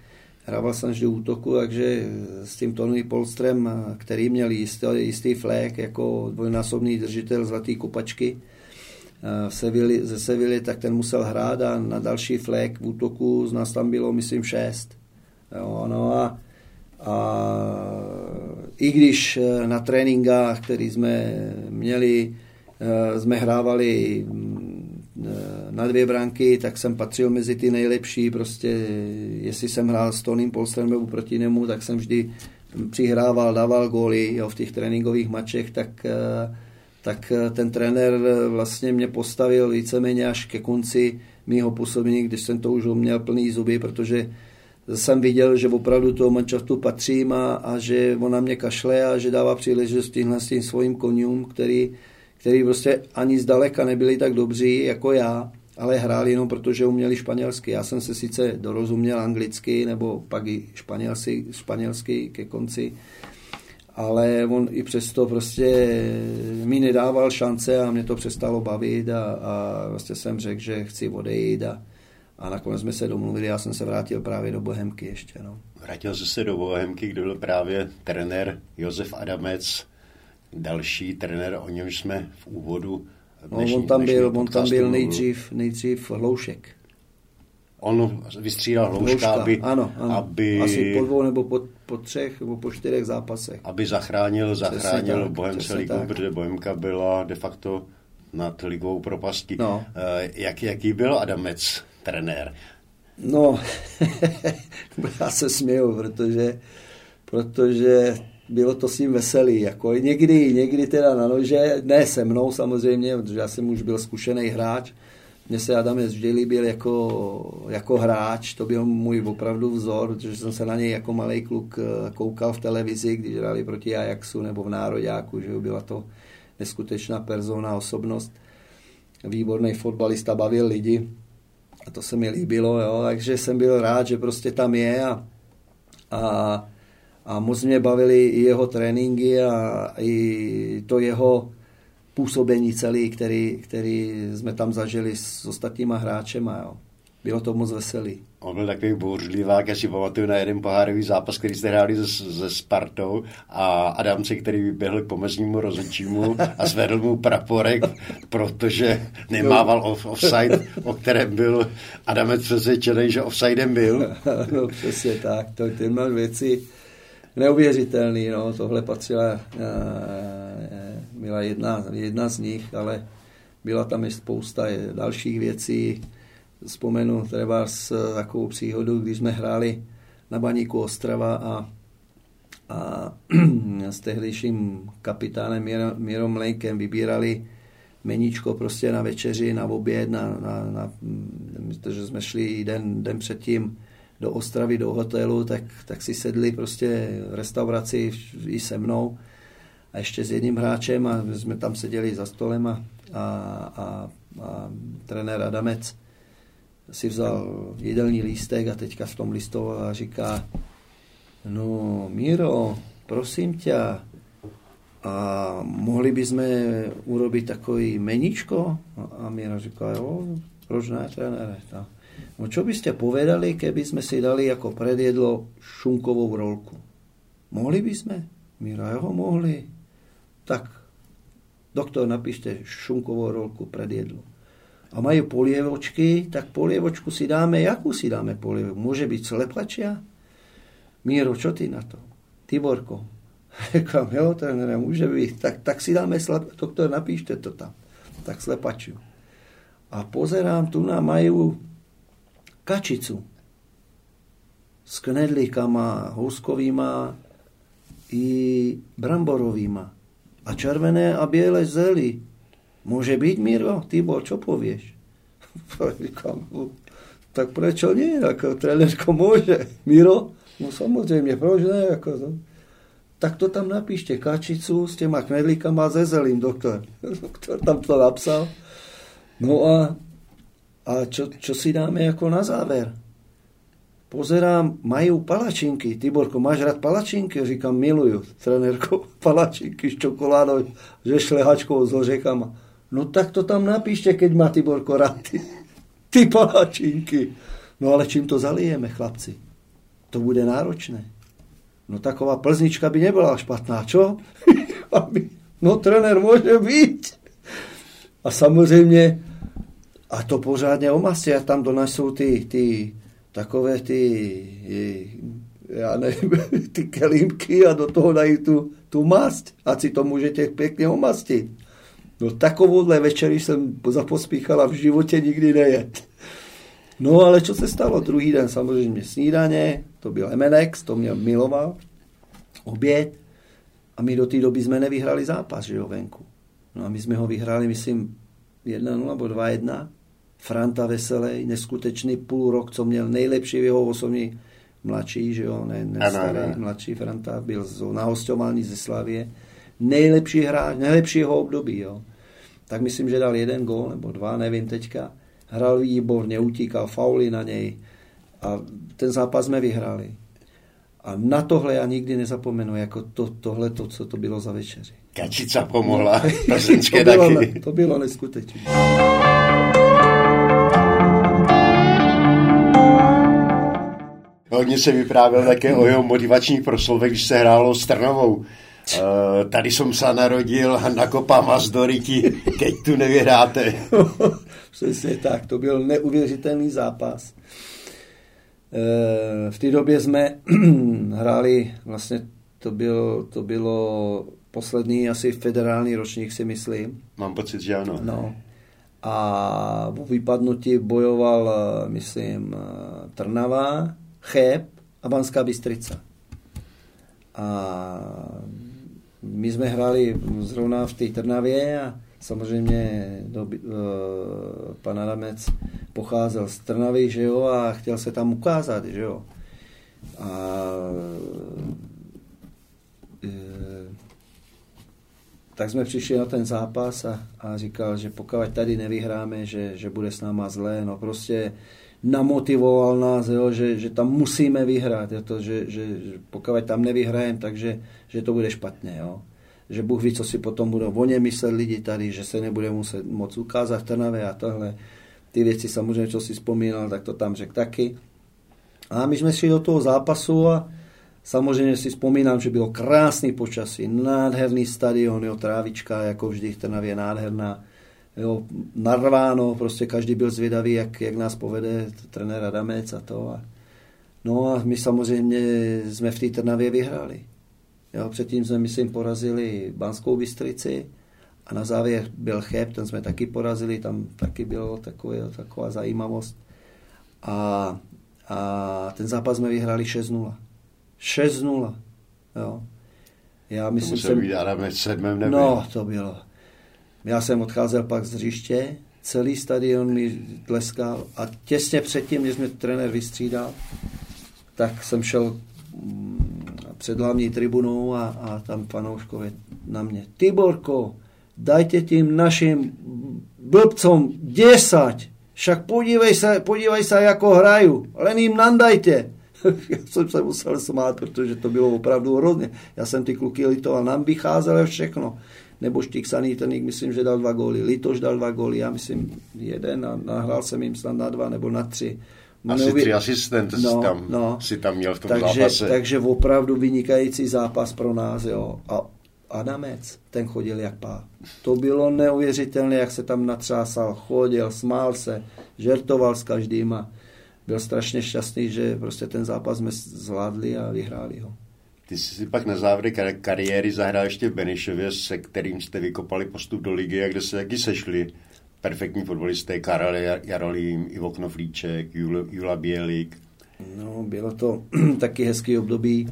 Speaker 2: hrával jsem vždy útoku, takže s tím Tony Polstrem, eh, který měl jistý, jistý flék jako dvojnásobný držitel zlatý kopačky eh, v Sevilli, ze Sevilly, tak ten musel hrát a na další flék v útoku z nás tam bylo, myslím, šest. Jo, no a, a i když na tréninkách, který jsme měli, jsme hrávali na dvě branky, tak jsem patřil mezi ty nejlepší. Prostě, jestli jsem hrál s Toným Polstrem nebo proti němu, tak jsem vždy přihrával, dával góly jo, v těch tréninkových mačech, tak, eh, tak eh, ten trenér vlastně mě postavil víceméně až ke konci mýho působení, když jsem to už měl plný zuby, protože jsem viděl, že opravdu toho manšaftu patřím a, a že ona mě kašle a že dává příležitost tímhle s tím svým konňům, který, který prostě ani zdaleka nebyli tak dobří jako já ale hráli jenom protože uměli španělsky. Já jsem se sice dorozuměl anglicky, nebo pak i španělsky, španělsky ke konci, ale on i přesto prostě mi nedával šance a mě to přestalo bavit a, a vlastně jsem řekl, že chci odejít a, a nakonec jsme se domluvili, já jsem se vrátil právě do Bohemky ještě. No.
Speaker 1: Vrátil jsi se do Bohemky, kde byl právě trenér Josef Adamec, další trenér, o něm jsme v úvodu
Speaker 2: No, on tam byl, on tam byl nejdřív, nejdřív Hloušek.
Speaker 1: On vystřídal Hlouška, Hlouška aby,
Speaker 2: ano, ano. aby... Asi po dvou nebo po, po třech nebo po čtyřech zápasech.
Speaker 1: Aby zachránil, zachránil Bohemce ligu, protože Bohemka byla de facto nad ligovou propastí. No. Eh, jak, jaký byl Adamec trenér?
Speaker 2: No, já se směju, protože, protože bylo to s ním veselý. Jako někdy, někdy teda na nože, ne se mnou samozřejmě, protože já jsem už byl zkušený hráč. Mně se Adamec vždy líbil jako, jako hráč, to byl můj opravdu vzor, protože jsem se na něj jako malý kluk eh, koukal v televizi, když hráli proti Ajaxu nebo v Nároďáku, že byla to neskutečná persona, osobnost. Výborný fotbalista, bavil lidi a to se mi líbilo, jo, takže jsem byl rád, že prostě tam je a, a a moc mě bavily i jeho tréninky a i to jeho působení celý, který, který jsme tam zažili s ostatníma hráčema. Jo. Bylo to moc veselý.
Speaker 1: On byl takový bouřlivák, já si pamatuju na jeden pohárový zápas, který jste hráli se, se Spartou a Adamce, který vyběhl k pomeznímu rozhodčímu a zvedl mu praporek, protože nemával off, offside, o kterém byl Adamec přesvědčený, že offsidem byl.
Speaker 2: no přesně tak, to, tyhle věci neuvěřitelný. No. Tohle patřila, eh, byla jedna, jedna z nich, ale byla tam i spousta dalších věcí. Vzpomenu třeba s takovou příhodu, když jsme hráli na baníku Ostrava a, a s tehdejším kapitánem Mírom Mlejkem vybírali meníčko prostě na večeři, na oběd, na, na, na, protože jsme šli den, den předtím do Ostravy, do hotelu, tak, tak si sedli prostě v restauraci i se mnou a ještě s jedním hráčem a jsme tam seděli za stolem a, a, a, a trenér Adamec si vzal jídelní lístek a teďka v tom listoval a říká no Míro, prosím tě, a mohli bychom urobiť takový meníčko? A Míra říká, jo, proč ne, trenére? No čo by ste povedali, keby sme si dali ako predjedlo šunkovou rolku? Mohli by sme? Mira, jo, mohli. Tak, doktor, napíšte šunkovou rolku predjedlo. A majú polievočky, tak polievočku si dáme, jakú si dáme polievočku? Môže byť slepačia? Míro, čo ty na to? Tiborko. Říkám, jo, trenére, může být. Tak, tak si dáme, slep... doktor, napíšte to tam. Tak slepačiu. A pozerám, tu nám majú kačicu. s knedlíkama, houskovýma i bramborovýma. A červené a bělé zelí. Může být, Miro? Tibor, čo pověš? Říkám, no, tak proč nie? Jako trenérko může. Miro? No samozřejmě, proč ne? Jako, no. Tak to tam napíšte, kačicu s těma knedlíkama ze zelím, doktor. Doktor tam to napsal. No a, a čo, čo si dáme jako na záver? pozerám, mají palačinky. Tiborko, máš rád palačinky? Říkám, miluju, trenérko, palačinky s čokoládou, že šlehačkou s ořechama. No tak to tam napíšte, keď má Tiborko rád ty, palačinky. No ale čím to zalijeme, chlapci? To bude náročné. No taková plznička by nebyla špatná, čo? no trenér může být. A samozřejmě, a to pořádně omastě, a tam donesou ty, ty takové ty, já nevím, ty kelímky a do toho dají tu, tu mast, a si to můžete pěkně omastit. No takovouhle večeri jsem zapospíchala v životě nikdy nejet. No ale co se stalo? Druhý den samozřejmě snídaně, to byl MNX, to mě miloval, oběd a my do té doby jsme nevyhrali zápas, že jo, venku. No a my jsme ho vyhráli, myslím, 1-0 nebo 2-1 Franta Veselej, neskutečný půl rok, co měl nejlepší v jeho osobní mladší, že jo, ne, ne starý, ano. mladší Franta, byl nahostování ze Slavě, nejlepší hráč, nejlepší jeho období, jo. Tak myslím, že dal jeden gól, nebo dva, nevím teďka. Hrál výborně, utíkal, fauly na něj a ten zápas jsme vyhráli. A na tohle já nikdy nezapomenu, jako to, tohle, to, co to bylo za večeři.
Speaker 1: Kačica pomohla, to,
Speaker 2: bylo, to bylo neskutečné.
Speaker 1: Hodně se vyprávěl také o jeho motivačních proslovech, když se hrálo s Trnovou. Uh, tady jsem se narodil nakopám vás do ryti, teď tu nevyhráte.
Speaker 2: Přesně tak, to byl neuvěřitelný zápas. Uh, v té době jsme hráli, vlastně to bylo, to bylo poslední asi federální ročník, si myslím.
Speaker 1: Mám pocit, že ano.
Speaker 2: No. A v vypadnutí bojoval, eh, myslím, Trnava, Cheb a Banská Bystrica. A my jsme hráli zrovna v té Trnavě a samozřejmě do, uh, pan Adamec pocházel z Trnavy, že jo, a chtěl se tam ukázat, že jo. A uh, tak jsme přišli na ten zápas a, a říkal, že pokud tady nevyhráme, že, že bude s náma zlé, no prostě namotivoval nás, jo, že, že tam musíme vyhrát, je to, že, že pokud tam nevyhrajeme, takže že to bude špatně. Jo. Že Bůh ví, co si potom budou o ně myslet lidi tady, že se nebude muset moc ukázat v Trnavě a tohle. Ty věci samozřejmě, co si vzpomínal, tak to tam řekl taky. A my jsme šli do toho zápasu a samozřejmě si vzpomínám, že bylo krásný počasí, nádherný stadion, jo, trávička, jako vždy v Trnavě nádherná jo, narváno, prostě každý byl zvědavý, jak, jak nás povede trenér Adamec a to. A, no a my samozřejmě jsme v té Trnavě vyhráli. Jo, předtím jsme, myslím, porazili Banskou Bystrici a na závěr byl Cheb, ten jsme taky porazili, tam taky takové, taková zajímavost. A, a ten zápas jsme vyhráli 6-0. 6-0. Jo.
Speaker 1: Já myslím, být Adamec sedmém nebyl.
Speaker 2: No, to bylo. Já jsem odcházel pak z hřiště, celý stadion mi tleskal a těsně předtím, než mě trenér vystřídal, tak jsem šel mm, před hlavní tribunou a, a tam fanouškové na mě. Tiborko, dajte tím našim blbcom desať, však podívej se, podívej se, jako hraju, len jim nandajte. Já jsem se musel smát, protože to bylo opravdu hrozně. Já jsem ty kluky litoval, nám vycházelo všechno nebo Štík Sanitelník, myslím, že dal dva góly, Litoš dal dva góly, já myslím jeden a nahrál jsem jim snad na dva nebo na tři.
Speaker 1: No, Asi tři asistent no, si, tam, no, si tam měl v tom
Speaker 2: takže,
Speaker 1: zápase.
Speaker 2: Takže opravdu vynikající zápas pro nás, jo. A Adamec, ten chodil jak pá. To bylo neuvěřitelné, jak se tam natřásal, chodil, smál se, žertoval s každým a byl strašně šťastný, že prostě ten zápas jsme zvládli a vyhráli ho.
Speaker 1: Ty jsi si pak na závěr kar- kariéry zahrál ještě v Benešově, se kterým jste vykopali postup do ligy a kde se taky sešli perfektní fotbalisté Karel Jarolím, Ivo Knoflíček, Jula, Jula Bělik.
Speaker 2: No, bylo to taky hezký období.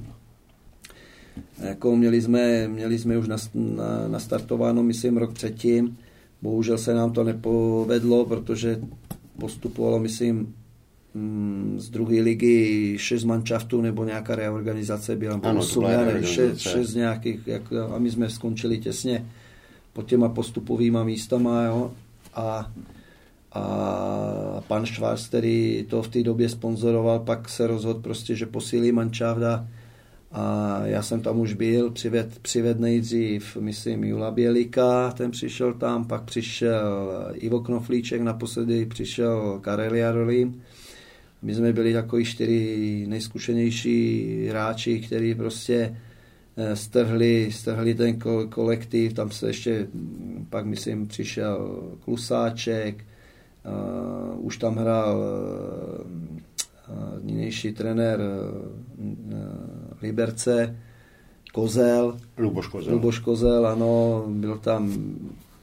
Speaker 2: Jako měli jsme, měli jsme už nastartováno, myslím, rok předtím. Bohužel se nám to nepovedlo, protože postupovalo, myslím, mm, z druhé ligy šest manšaftů nebo nějaká reorganizace byla, ano, 8, ne, šest, šest nějakých, jak, a my jsme skončili těsně pod těma postupovýma místama, jo, a, a pan Švárc, který to v té době sponzoroval, pak se rozhodl prostě, že posílí manšaft a, já jsem tam už byl, přived, přived nejdřív, myslím, Jula Bělika, ten přišel tam, pak přišel Ivo Knoflíček, naposledy přišel Karel Jarolím. My jsme byli takový čtyři nejzkušenější hráči, kteří prostě strhli, strhli ten kolektiv, tam se ještě, pak myslím, přišel Klusáček, uh, už tam hrál uh, nynější trenér uh, Liberce, Kozel.
Speaker 1: Luboš Kozel.
Speaker 2: Luboš Kozel, ano, byl tam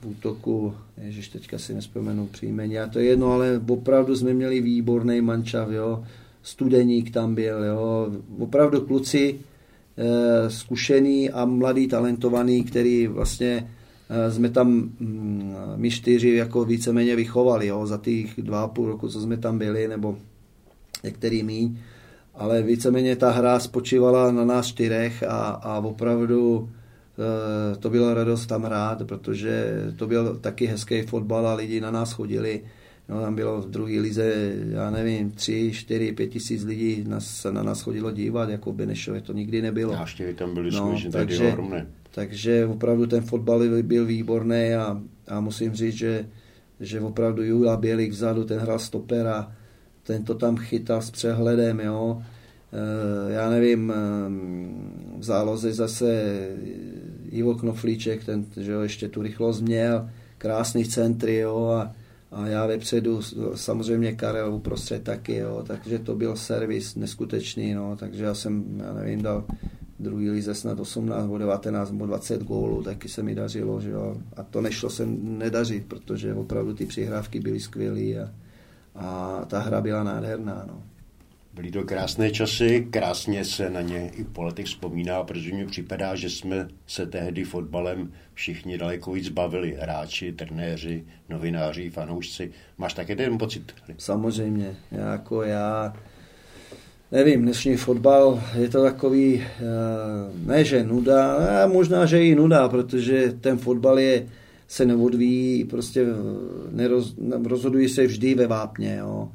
Speaker 2: v útoku, ježiš, teďka si nespomenu příjmení, a to je jedno, ale opravdu jsme měli výborný mančav, jo. Studeník tam byl, jo. Opravdu kluci zkušený a mladý, talentovaný, který vlastně e, jsme tam mm, my čtyři jako víceméně vychovali, jo, za těch dva a půl roku, co jsme tam byli, nebo některý míň ale víceméně ta hra spočívala na nás čtyřech a, a opravdu e, to byla radost tam hrát, protože to byl taky hezký fotbal a lidi na nás chodili. No, tam bylo v druhé lize, já nevím, tři, čtyři, pět tisíc lidí nás, se na nás chodilo dívat, jako v Benešově to nikdy nebylo.
Speaker 1: Návštěvy tam byly no, skutečně takže, ohromné.
Speaker 2: Takže opravdu ten fotbal byl výborný a, a musím říct, že, že opravdu Jula Bělik vzadu, ten hrál stopera, ten to tam chytal s přehledem, jo. E, já nevím, e, v záloze zase Ivo Knoflíček, ten, že jo, ještě tu rychlost měl, krásný centry, jo, a, a já vepředu, samozřejmě Karel uprostřed taky, jo, takže to byl servis neskutečný, no, takže já jsem, já nevím, dal druhý lize snad 18 nebo 19 nebo 20 gólů, taky se mi dařilo, že jo, a to nešlo se nedařit, protože opravdu ty přihrávky byly skvělé a, a ta hra byla nádherná. No.
Speaker 1: Byly to krásné časy, krásně se na ně i po letech vzpomíná, protože mi připadá, že jsme se tehdy fotbalem všichni daleko víc bavili. Hráči, trenéři, novináři, fanoušci. Máš také ten pocit?
Speaker 2: Samozřejmě. Já, jako já nevím, dnešní fotbal je to takový, eh, ne že nuda, a možná, že i nuda, protože ten fotbal je, se neodvíjí, prostě neroz, rozhodují se vždy ve vápně, jo.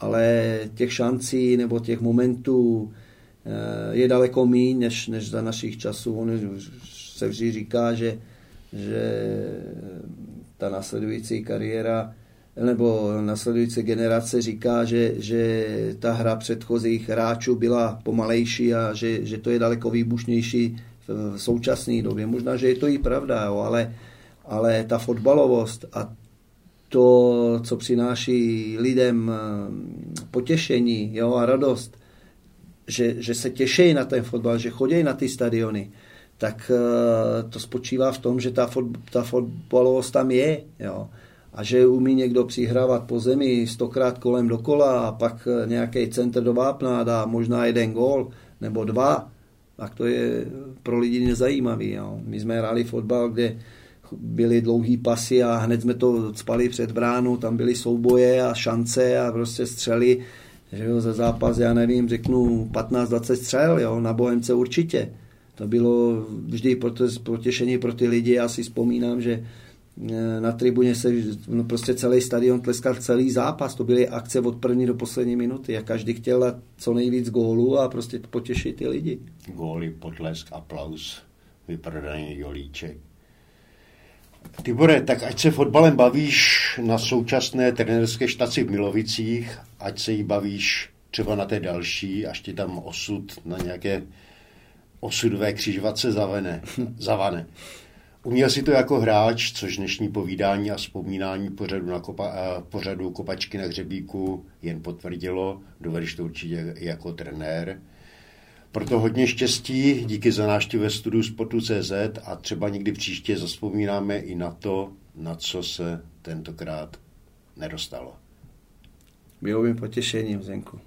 Speaker 2: Ale těch šancí nebo těch momentů eh, je daleko méně než, než za našich časů. On se vždy říká, že, že ta následující kariéra nebo nasledující generace říká, že, že ta hra předchozích hráčů byla pomalejší a že, že to je daleko výbušnější v současné době. Možná, že je to i pravda, jo, ale ale ta fotbalovost a to, co přináší lidem eh, potěšení jo, a radost, že, že se těší na ten fotbal, že chodí na ty stadiony, tak eh, to spočívá v tom, že ta, fot, ta fotbalovost tam je. Jo. A že umí někdo přihrávat po zemi stokrát kolem dokola a pak eh, nějaký centr do vápna dá možná jeden gól nebo dva, tak to je pro lidi nezajímavý. Jo. My jsme hráli fotbal, kde byly dlouhý pasy a hned jsme to spali před bránu, tam byly souboje a šance a prostě střely, že jo, za zápas, já nevím, řeknu 15-20 střel, jo, na Bohemce určitě. To bylo vždy potěšení pro ty lidi, já si vzpomínám, že eh, na tribuně se no prostě celý stadion tleskal celý zápas, to byly akce od první do poslední minuty a každý chtěl co nejvíc gólů a prostě potěšit ty lidi.
Speaker 1: Góly, potlesk, aplaus, vyprodaný jolíček. Tibore, tak ať se fotbalem bavíš na současné trenerské štaci v Milovicích, ať se jí bavíš třeba na té další, až ti tam osud na nějaké osudové křižovatce zavene, zavane. Uměl si to jako hráč, což dnešní povídání a vzpomínání pořadu, na kopa, pořadu kopačky na hřebíku jen potvrdilo. Dovedeš to určitě i jako trenér. Proto hodně štěstí, díky za návštěvu ve studiu Sportu.cz a třeba někdy příště zaspomínáme i na to, na co se tentokrát nedostalo.
Speaker 2: Bylo mi potěšením, Zenku.